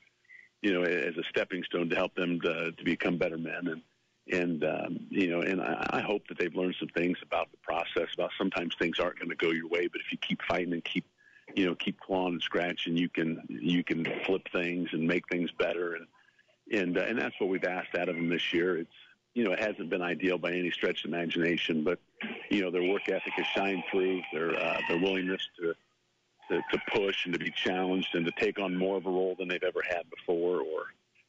you know as a stepping stone to help them to, to become better men. And and um, you know, and I, I hope that they've learned some things about the process. About sometimes things aren't going to go your way, but if you keep fighting and keep you know, keep clawing and scratching, you can you can flip things and make things better, and and uh, and that's what we've asked out of them this year. It's you know, it hasn't been ideal by any stretch of imagination, but you know, their work ethic has shined through. Their uh, their willingness to, to to push and to be challenged and to take on more of a role than they've ever had before, or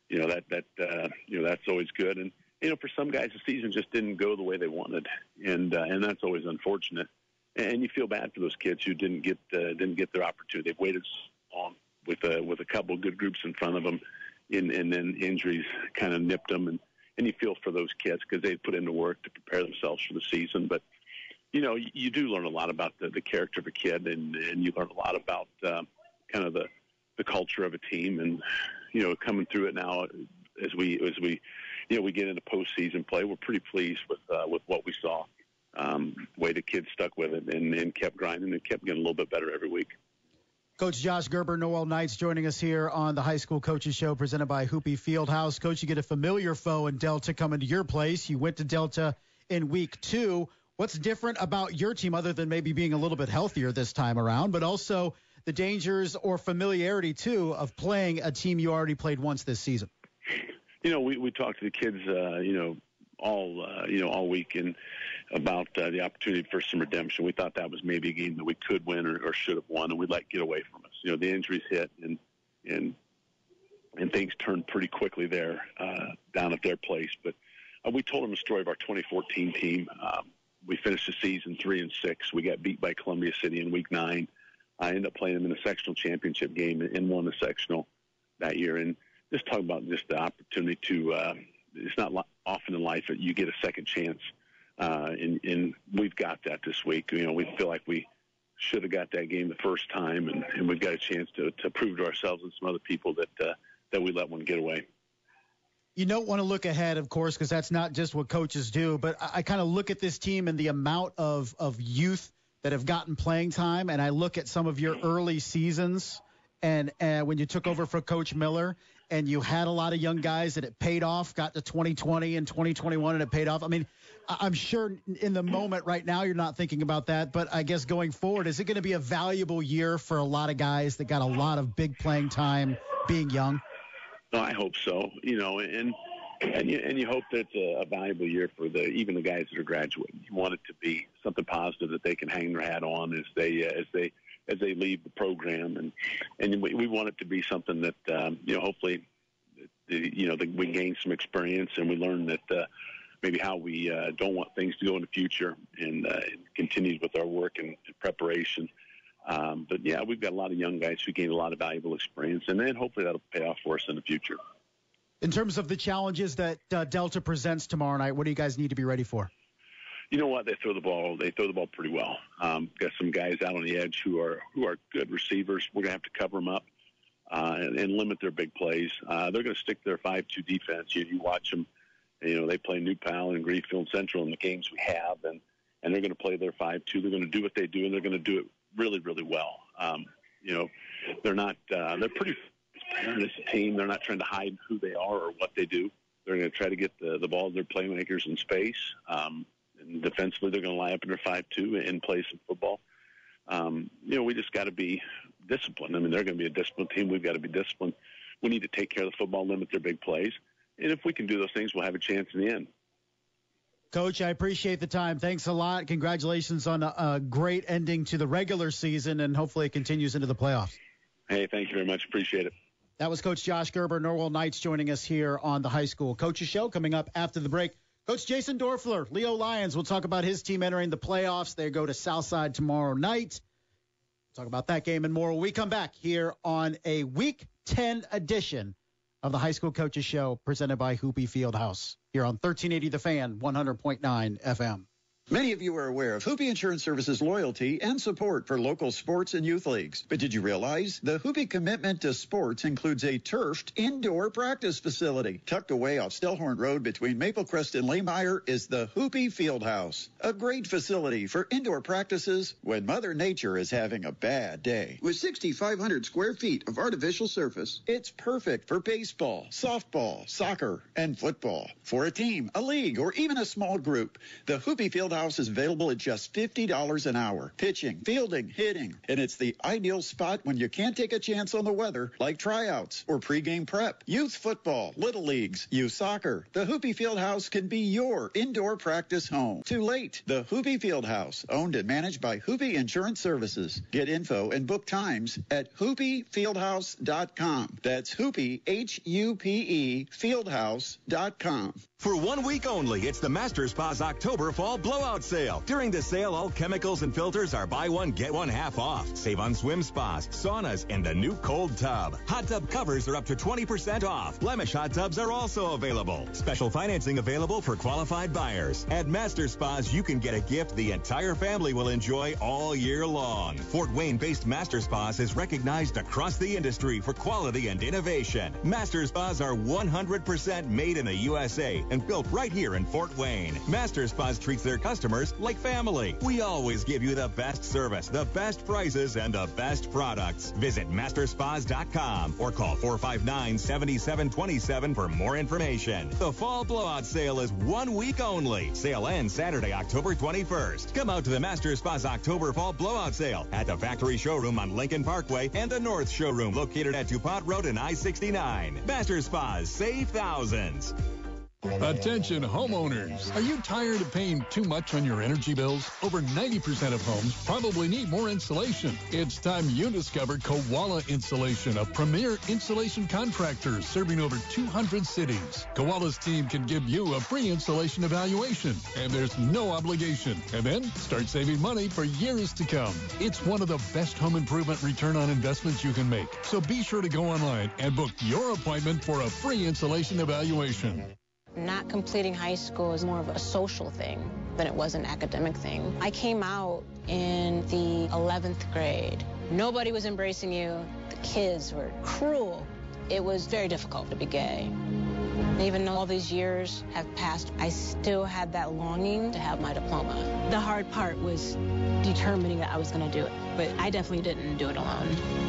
you know that that uh, you know that's always good. And you know, for some guys, the season just didn't go the way they wanted, and uh, and that's always unfortunate. And you feel bad for those kids who didn't get uh, didn't get their opportunity. They've waited long with a with a couple of good groups in front of them, and, and then injuries kind of nipped them. And and you feel for those kids because they put into work to prepare themselves for the season. But you know, you, you do learn a lot about the, the character of a kid, and and you learn a lot about uh, kind of the the culture of a team, and you know, coming through it now as we as we you know we get into postseason play, we're pretty pleased with uh, with what we saw. Um, way the kids stuck with it and, and kept grinding and kept getting a little bit better every week. Coach Josh Gerber, Norwell Knights, joining us here on the High School Coaches Show presented by Hupe Fieldhouse. Coach, you get a familiar foe in Delta coming to your place. You went to Delta in week two. What's different about your team other than maybe being a little bit healthier this time around, but also the dangers or familiarity, too, of playing a team you already played once this season? You know, we, we talked to the kids, uh, you know, all uh, you know all week and about uh, the opportunity for some redemption. We thought that was maybe a game that we could win or, or should have won, and we'd let get away from us. You know, the injuries hit and and and things turned pretty quickly there uh, down at their place. But uh, we told them the story of our 2014 team. Um, we finished the season three and six. We got beat by Columbia City in week nine. I ended up playing them in a sectional championship game and won the sectional that year. And just talk about just the opportunity to. Uh, it's not often in life that you get a second chance, uh, and, and we've got that this week. You know, we feel like we should have got that game the first time, and, and we've got a chance to, to prove to ourselves and some other people that uh, that we let one get away. You don't want to look ahead, of course, because that's not just what coaches do. But I, I kind of look at this team and the amount of of youth that have gotten playing time, and I look at some of your early seasons and, and when you took over for Coach Miller, and you had a lot of young guys that it paid off, got to 2020 and 2021 and it paid off. I mean, I'm sure in the moment right now you're not thinking about that, but I guess going forward, is it going to be a valuable year for a lot of guys that got a lot of big playing time being young? No, I hope so. You know, and and you, and you hope that it's a, a valuable year for the even the guys that are graduating. You want it to be something positive that they can hang their hat on as they uh, as they as they leave the program, and and we, we want it to be something that um, you know hopefully, the, you know, the, we gain some experience and we learn that uh, maybe how we uh, don't want things to go in the future, and, uh, and continues with our work and, and preparation. Um, but yeah, we've got a lot of young guys who gain a lot of valuable experience, and then hopefully that'll pay off for us in the future. In terms of the challenges that uh, Delta presents tomorrow night, what do you guys need to be ready for? You know what? They throw the ball. They throw the ball pretty well. Um, got some guys out on the edge who are who are good receivers. We're gonna have to cover them up uh, and, and limit their big plays. Uh, they're gonna stick to their five-two defense. You, you watch them. You know they play New Pal and Greenfield Central in the games we have, and and they're to play their five-two. They're to do what they do, and they're to do it really, really well. Um, you know, they're not. Uh, they're pretty a team. They're not trying to hide who they are or what they do. They're going to try to get the the ball to their playmakers in space. Um, and defensively, they're going to line up in their five-two and play some football. Um, you know, we just got to be disciplined. I mean, they're going to be a disciplined team. We've got to be disciplined. We need to take care of the football, limit their big plays, and if we can do those things, we'll have a chance in the end. Coach, I appreciate the time. Thanks a lot. Congratulations on a, a great ending to the regular season, and hopefully it continues into the playoffs. Hey, thank you very much. Appreciate it. That was Coach Josh Gerber, Norwell Knights, joining us here on the High School Coaches Show. Coming up after the break. Coach Jason Doerffler, Leo Lions. We'll talk about his team entering the playoffs. They go to Southside tomorrow night. We'll talk about that game and more when we come back here on a Week 10 edition of the High School Coaches Show presented by Hupe Fieldhouse here on 1380 The Fan, 100.9 FM. Many of you are aware of Hupe Insurance Services loyalty and support for local sports and youth leagues. But did you realize the Hupe commitment to sports includes a turfed indoor practice facility? Tucked away off Stellhorn Road between Maplecrest and Lahmeyer is the Hupe Fieldhouse. A great facility for indoor practices when Mother Nature is having a bad day. With 6,500 square feet of artificial surface, it's perfect for baseball, softball, soccer, and football. For a team, a league, or even a small group, the Hupe Fieldhouse Fieldhouse is available at just $50 an hour. Pitching, fielding, hitting. And it's the ideal spot when you can't take a chance on the weather, like tryouts or pregame prep. Youth football, little leagues, youth soccer. The Hupe Fieldhouse can be your indoor practice home. Too late. The Hupe Fieldhouse, owned and managed by Hupe Insurance Services. Get info and book times at hupefieldhouse.com. That's Hupe, H-U-P-E, fieldhouse.com. For one week only, it's the Master Spa's October Fall Blowout Sale. During the sale, all chemicals and filters are buy one, get one half off. Save on swim spas, saunas, and the new cold tub. Hot tub covers are up to 20% off. Blemish hot tubs are also available. Special financing available for qualified buyers. At Master Spas, you can get a gift the entire family will enjoy all year long. Fort Wayne-based Master Spas is recognized across the industry for quality and innovation. Master Spas are 100% made in the USA and built right here in Fort Wayne. Master Spas treats their customers like family. We always give you the best service, the best prices, and the best products. Visit masterspas.com or call 459-7727 for more information. The fall blowout sale is one week only. Sale ends Saturday, October 21st. Come out to the Master Spas October fall blowout sale at the factory showroom on Lincoln Parkway and the North showroom located at DuPont Road and I-69. Master Spas, save thousands. Attention homeowners. Are you tired of paying too much on your energy bills? Over 90% of homes probably need more insulation. It's time you discovered Koala Insulation, a premier insulation contractor serving over 200 cities. Koala's team can give you a free insulation evaluation, and there's no obligation. And then start saving money for years to come. It's one of the best home improvement return on investments you can make. So be sure to go online and book your appointment for a free insulation evaluation. Not completing high school is more of a social thing than it was an academic thing. I came out in the 11th grade. Nobody was embracing you. The kids were cruel. It was very difficult to be gay. Even though all these years have passed, I still had that longing to have my diploma. The hard part was determining that I was going to do it, but I definitely didn't do it alone.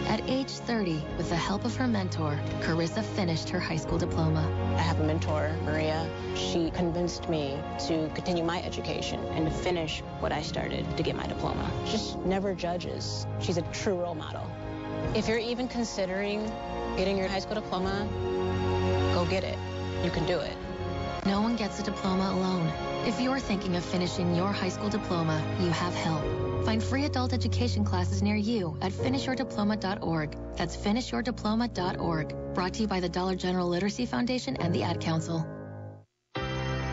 At age 30, with the help of her mentor, Carissa finished her high school diploma. I have a mentor, Maria. She convinced me to continue my education and to finish what I started to get my diploma. She just never judges. She's a true role model. If you're even considering getting your high school diploma, go get it. You can do it. No one gets a diploma alone. If you're thinking of finishing your high school diploma, you have help. Find free adult education classes near you at finishyourdiploma.org. That's finishyourdiploma.org. Brought to you by the Dollar General Literacy Foundation and the Ad Council.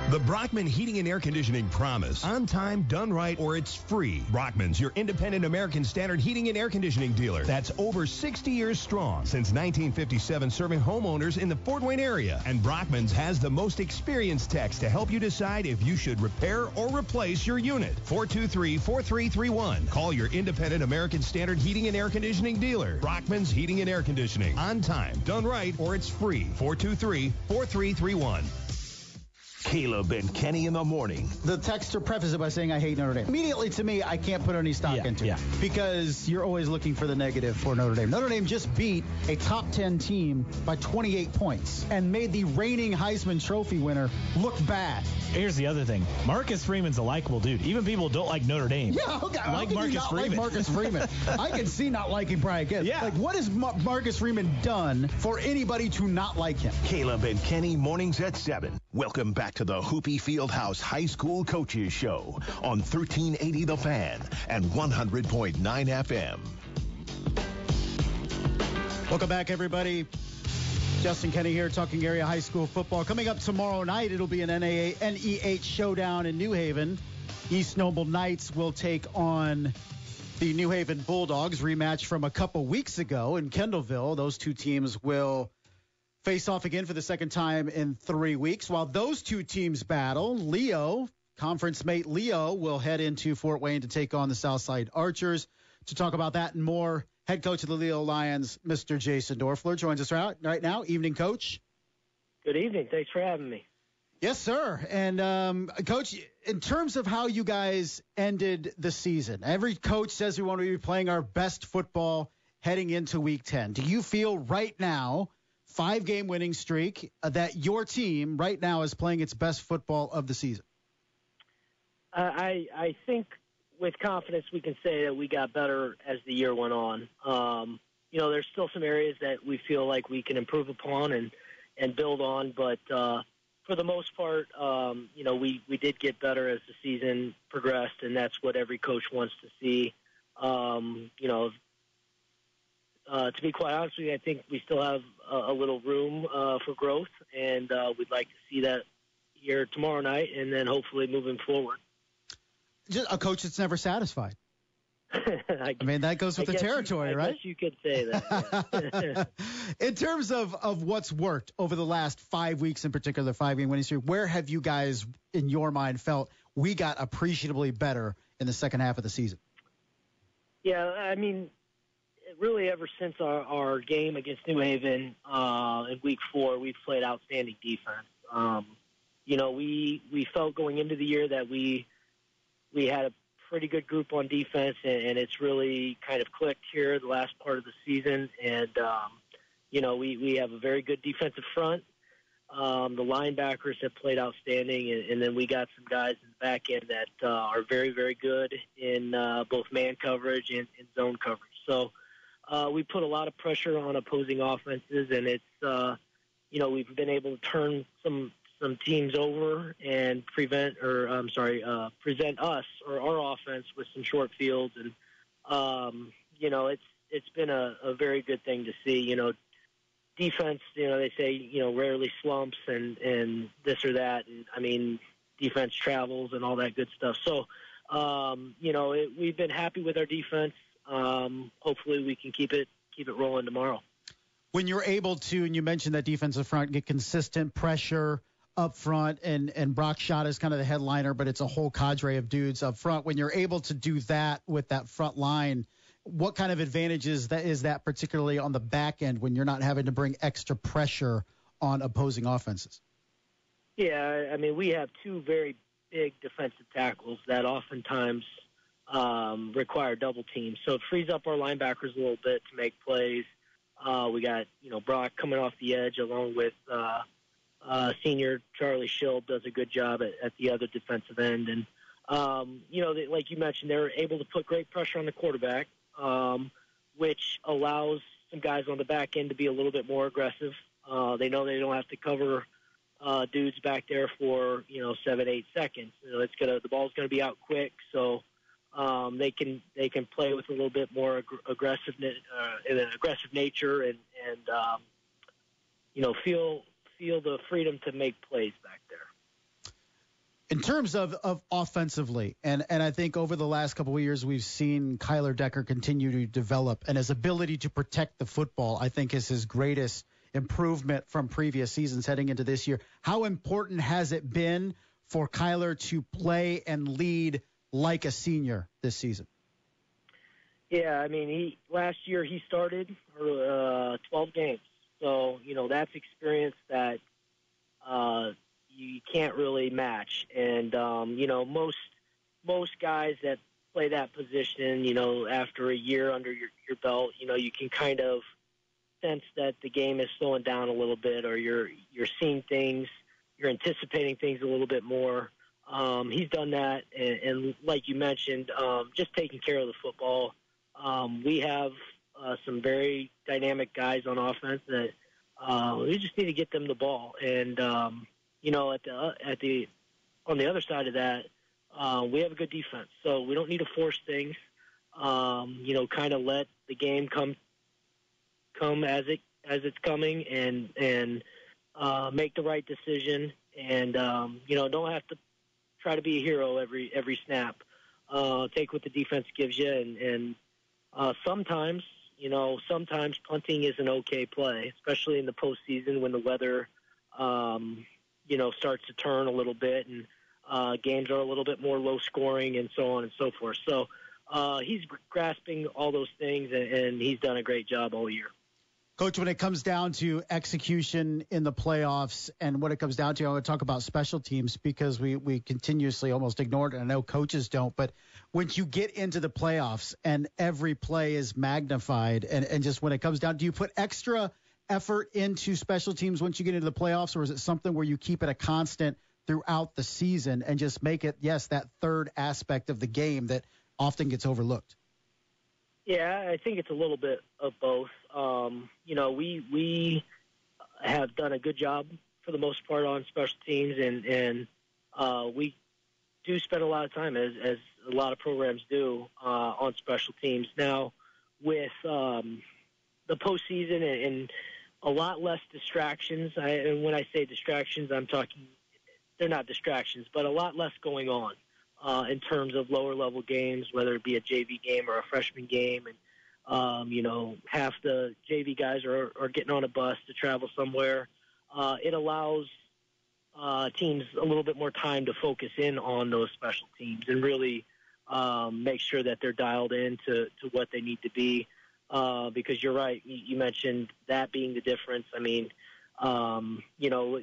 The Brockman Heating and Air Conditioning Promise. On time, done right, or it's free. Brockman's your independent American Standard heating and air conditioning dealer. That's over 60 years strong. Since 1957, serving homeowners in the Fort Wayne area. And Brockman's has the most experienced techs to help you decide if you should repair or replace your unit. 423-4331. Call your independent American Standard heating and air conditioning dealer. Brockman's Heating and Air Conditioning. On time, done right, or it's free. 423-4331. Caleb and Kenny in the morning. The texter prefaces it by saying, I hate Notre Dame. Immediately to me, I can't put any stock into yeah. it because you're always looking for the negative for Notre Dame. Notre Dame just beat a top 10 team by 28 points and made the reigning Heisman Trophy winner look bad. Here's the other thing Marcus Freeman's a likable dude. Even people don't like Notre Dame. Yeah, okay. Like Marcus Freeman. like Marcus Freeman. I can see not liking Brian Gibbs. Yeah. Like, what has Mar- Marcus Freeman done for anybody to not like him? Caleb and Kenny mornings at 7. Welcome back to the Hupe Fieldhouse High School Coaches Show on 1380 The Fan and 100.9 FM. Welcome back, everybody. Justin Kenny here, talking area high school football. Coming up tomorrow night, it'll be an NAA, NEH showdown in New Haven. East Noble Knights will take on the New Haven Bulldogs, rematch from a couple weeks ago in Kendallville. Those two teams will face off again for the second time in three weeks. While those two teams battle, Leo, conference mate Leo, will head into Fort Wayne to take on the Southside Archers. To talk about that and more, head coach of the Leo Lions, Mr. Jason Doerffler, joins us right, right now. Evening, coach. Good evening. Thanks for having me. Yes, sir. And um, coach, in terms of how you guys ended the season, every coach says we want to be playing our best football heading into Week 10. Do you feel right now, five game winning streak, uh, that your team right now is playing its best football of the season? I I think with confidence we can say that we got better as the year went on. Um, you know, there's still some areas that we feel like we can improve upon and and build on, but uh, for the most part, um, you know, we we did get better as the season progressed, and that's what every coach wants to see. Um, you know, uh, to be quite honest with you, I think we still have a, a little room uh, for growth, and uh, we'd like to see that here tomorrow night, and then hopefully moving forward. Just a coach that's never satisfied. I, I mean, that goes with I the you- territory, I right? guess you could say that. yeah. in terms of, of what's worked over the last five weeks in particular, five game winning streak, where have you guys, in your mind, felt we got appreciably better in the second half of the season? Yeah, I mean, really, ever since our, our game against New Haven uh, in Week Four, we've played outstanding defense. Um, you know, we we felt going into the year that we we had a pretty good group on defense, and, and it's really kind of clicked here the last part of the season. And um, you know, we we have a very good defensive front. Um, the linebackers have played outstanding, and, and then we got some guys in the back end that uh, are very, very good in uh, both man coverage and, and zone coverage. So uh, we put a lot of pressure on opposing offenses, and it's uh, you know we've been able to turn some some teams over and prevent, or I'm sorry, uh, present us or our offense with some short fields, and um, you know it's it's been a, a very good thing to see. You know, defense, you know, they say, you know, rarely slumps and, and this or that. And I mean, defense travels and all that good stuff. So, um, you know, it, we've been happy with our defense. Um, hopefully we can keep it, keep it rolling tomorrow. When you're able to, and you mentioned that defensive front, get consistent pressure up front, and, and Brock Shot is kind of the headliner, but it's a whole cadre of dudes up front. When you're able to do that with that front line, what kind of advantages that is that particularly on the back end when you're not having to bring extra pressure on opposing offenses? Yeah, I mean, we have two very big defensive tackles that oftentimes um, require double teams. So it frees up our linebackers a little bit to make plays. Uh, we got, you know, Brock coming off the edge along with uh, uh, senior Charlie Schild does a good job at, at the other defensive end. And, um, you know, they, like you mentioned, they're able to put great pressure on the quarterback, um, which allows some guys on the back end to be a little bit more aggressive. Uh, they know they don't have to cover uh, dudes back there for you know seven, eight seconds. You know, it's gonna the ball's gonna be out quick, so um, they can they can play with a little bit more ag- aggressive uh, in an aggressive nature and and um, you know feel feel the freedom to make plays back there. In terms of, of offensively, and, and I think over the last couple of years, we've seen Kyler Decker continue to develop, and his ability to protect the football, I think, is his greatest improvement from previous seasons heading into this year. How important has it been for Kyler to play and lead like a senior this season? Yeah, I mean, he last year he started uh, 12 games, so you know that's experience that uh, you can't really match. And um, you know, most most guys that play that position, you know, after a year under your, your belt, you know, you can kind of sense that the game is slowing down a little bit, or you're you're seeing things, you're anticipating things a little bit more. Um, he's done that, and, and like you mentioned, um, just taking care of the football. Um, we have uh, some very dynamic guys on offense that uh, we just need to get them the ball. And um, you know, at the at the on the other side of that, uh, we have a good defense, so we don't need to force things. Um, you know, kind of let the game come come as it as it's coming, and and uh, make the right decision. And um, you know, don't have to try to be a hero every every snap. Uh, take what the defense gives you, and and uh, sometimes, you know, sometimes punting is an okay play, especially in the postseason when the weather, um, you know, starts to turn a little bit and uh, games are a little bit more low scoring and so on and so forth. So uh, he's grasping all those things, and, and he's done a great job all year. Coach, when it comes down to execution in the playoffs and what it comes down to, I want to talk about special teams because we, we continuously almost ignore it. I know coaches don't, but once you get into the playoffs and every play is magnified and, and just when it comes down, do you put extra effort into special teams once you get into the playoffs or is it something where you keep it a constant throughout the season and just make it, yes, that third aspect of the game that often gets overlooked? Yeah, I think it's a little bit of both. Um, you know, we we have done a good job for the most part on special teams, and and uh, we do spend a lot of time, as as a lot of programs do, uh, on special teams. Now, with um, the postseason and, and a lot less distractions. I, and when I say distractions, I'm talking they're not distractions, but a lot less going on uh, in terms of lower level games, whether it be a JV game or a freshman game, and um, you know half the JV guys are, are getting on a bus to travel somewhere. Uh, it allows uh, teams a little bit more time to focus in on those special teams and really um, make sure that they're dialed in to, to what they need to be. Uh, because you're right, you, you mentioned that being the difference. I mean, um, you know,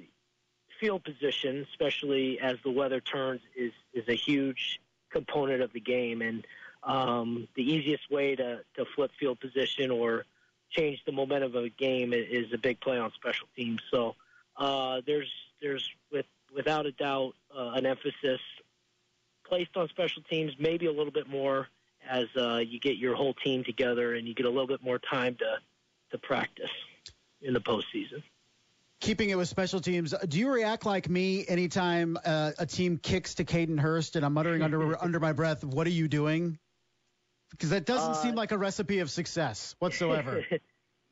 field position, especially as the weather turns, is is a huge component of the game. And um, the easiest way to, to flip field position or change the momentum of a game is a big play on special teams. So uh, there's there's with without a doubt uh, an emphasis placed on special teams, maybe a little bit more as uh, you get your whole team together and you get a little bit more time to to practice in the postseason keeping it with special teams, do you react like me anytime uh, a team kicks to Caden Hurst and I'm muttering under under my breath, "What are you doing?" Because that doesn't uh, seem like a recipe of success whatsoever.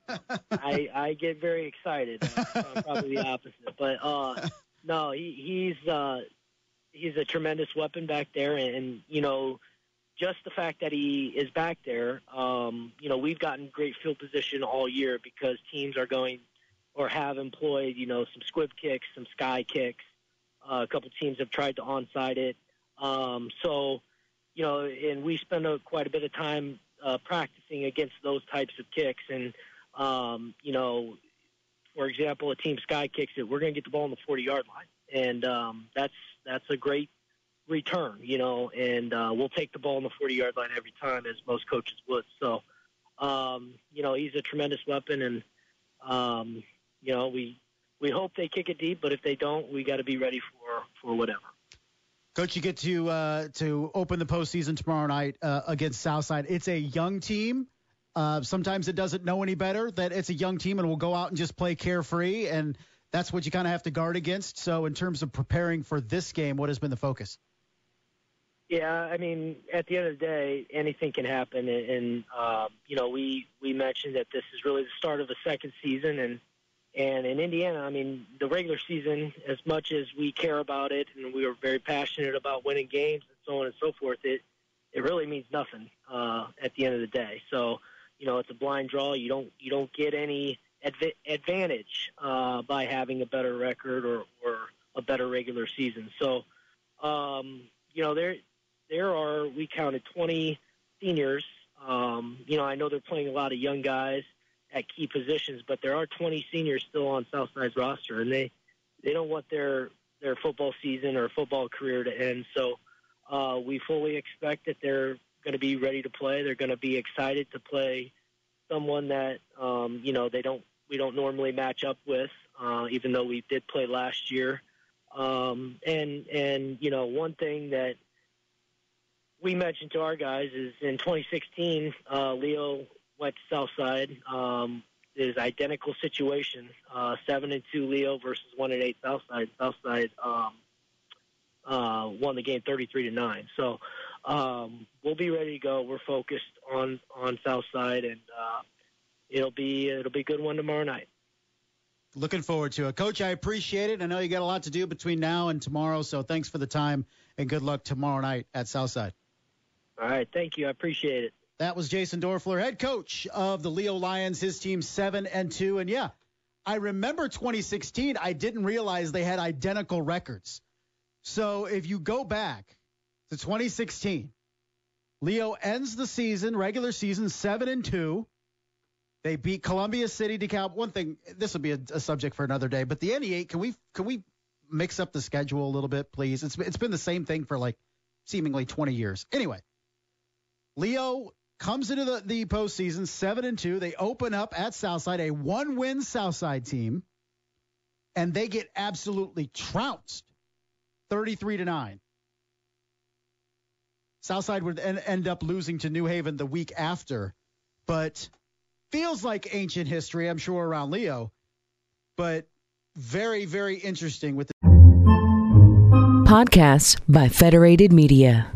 I I get very excited. I'm probably the opposite, but uh, no, he, he's uh, he's a tremendous weapon back there, and, and you know. Just the fact that he is back there, um, you know, we've gotten great field position all year because teams are going or have employed, you know, some squib kicks, some sky kicks. Uh, a couple teams have tried to onside it. Um, so, you know, and we spend a, quite a bit of time uh, practicing against those types of kicks. And, um, you know, for example, a team sky kicks it, we're going to get the ball on the 40 yard line. And um, that's that's a great return, you know, and uh, we'll take the ball on the 40 yard line every time, as most coaches would. So, um, you know, he's a tremendous weapon, and um, you know, we we hope they kick it deep, but if they don't, we got to be ready for for whatever. Coach, you get to uh, to open the postseason tomorrow night uh, against Southside. It's a young team. Uh, sometimes it doesn't know any better that it's a young team and will go out and just play carefree, and that's what you kind of have to guard against. So, in terms of preparing for this game, what has been the focus? Yeah, I mean, at the end of the day, anything can happen, and, and uh, you know, we we mentioned that this is really the start of the second season, and and in Indiana, I mean, the regular season, as much as we care about it and we are very passionate about winning games and so on and so forth, it it really means nothing uh, at the end of the day. So, you know, it's a blind draw. You don't you don't get any adv- advantage uh, by having a better record or, or a better regular season. So, um, you know, there there are we counted 20 seniors. Um, you know, I know they're playing a lot of young guys at key positions, but there are 20 seniors still on Southside's roster, and they they don't want their their football season or football career to end. So uh, we fully expect that they're going to be ready to play. They're going to be excited to play someone that um, you know they don't we don't normally match up with, uh, even though we did play last year. Um, and and you know one thing that we mentioned to our guys is in 2016, uh, Leo went to Southside. Um, is identical situation. Uh, seven and two Leo versus one and eight Southside. Southside um, uh, won the game thirty three to nine. So um, we'll be ready to go. We're focused on on Southside, and uh, it'll be it'll be a good one tomorrow night. Looking forward to it, Coach. I appreciate it. I know you got a lot to do between now and tomorrow, so thanks for the time and good luck tomorrow night at Southside. All right, thank you. I appreciate it. That was Jason Doerffler, head coach of the Leo Lions. His team seven and two, and yeah, I remember 2016. I didn't realize they had identical records. So if you go back to 2016, Leo ends the season, regular season, seven and two. They beat Columbia City DeKalb. One thing, this will be a, a, subject for another day, but the NE8, can we can we mix up the schedule a little bit, please? It's it's been the same thing for like seemingly 20 years. Anyway, Leo comes into the, the postseason seven and two. They open up at Southside, a one win Southside team, and they get absolutely trounced 33 to 9. Southside would en- end up losing to New Haven the week after, but feels like ancient history, I'm sure, around Leo, but very, very interesting with the Podcasts by Federated Media.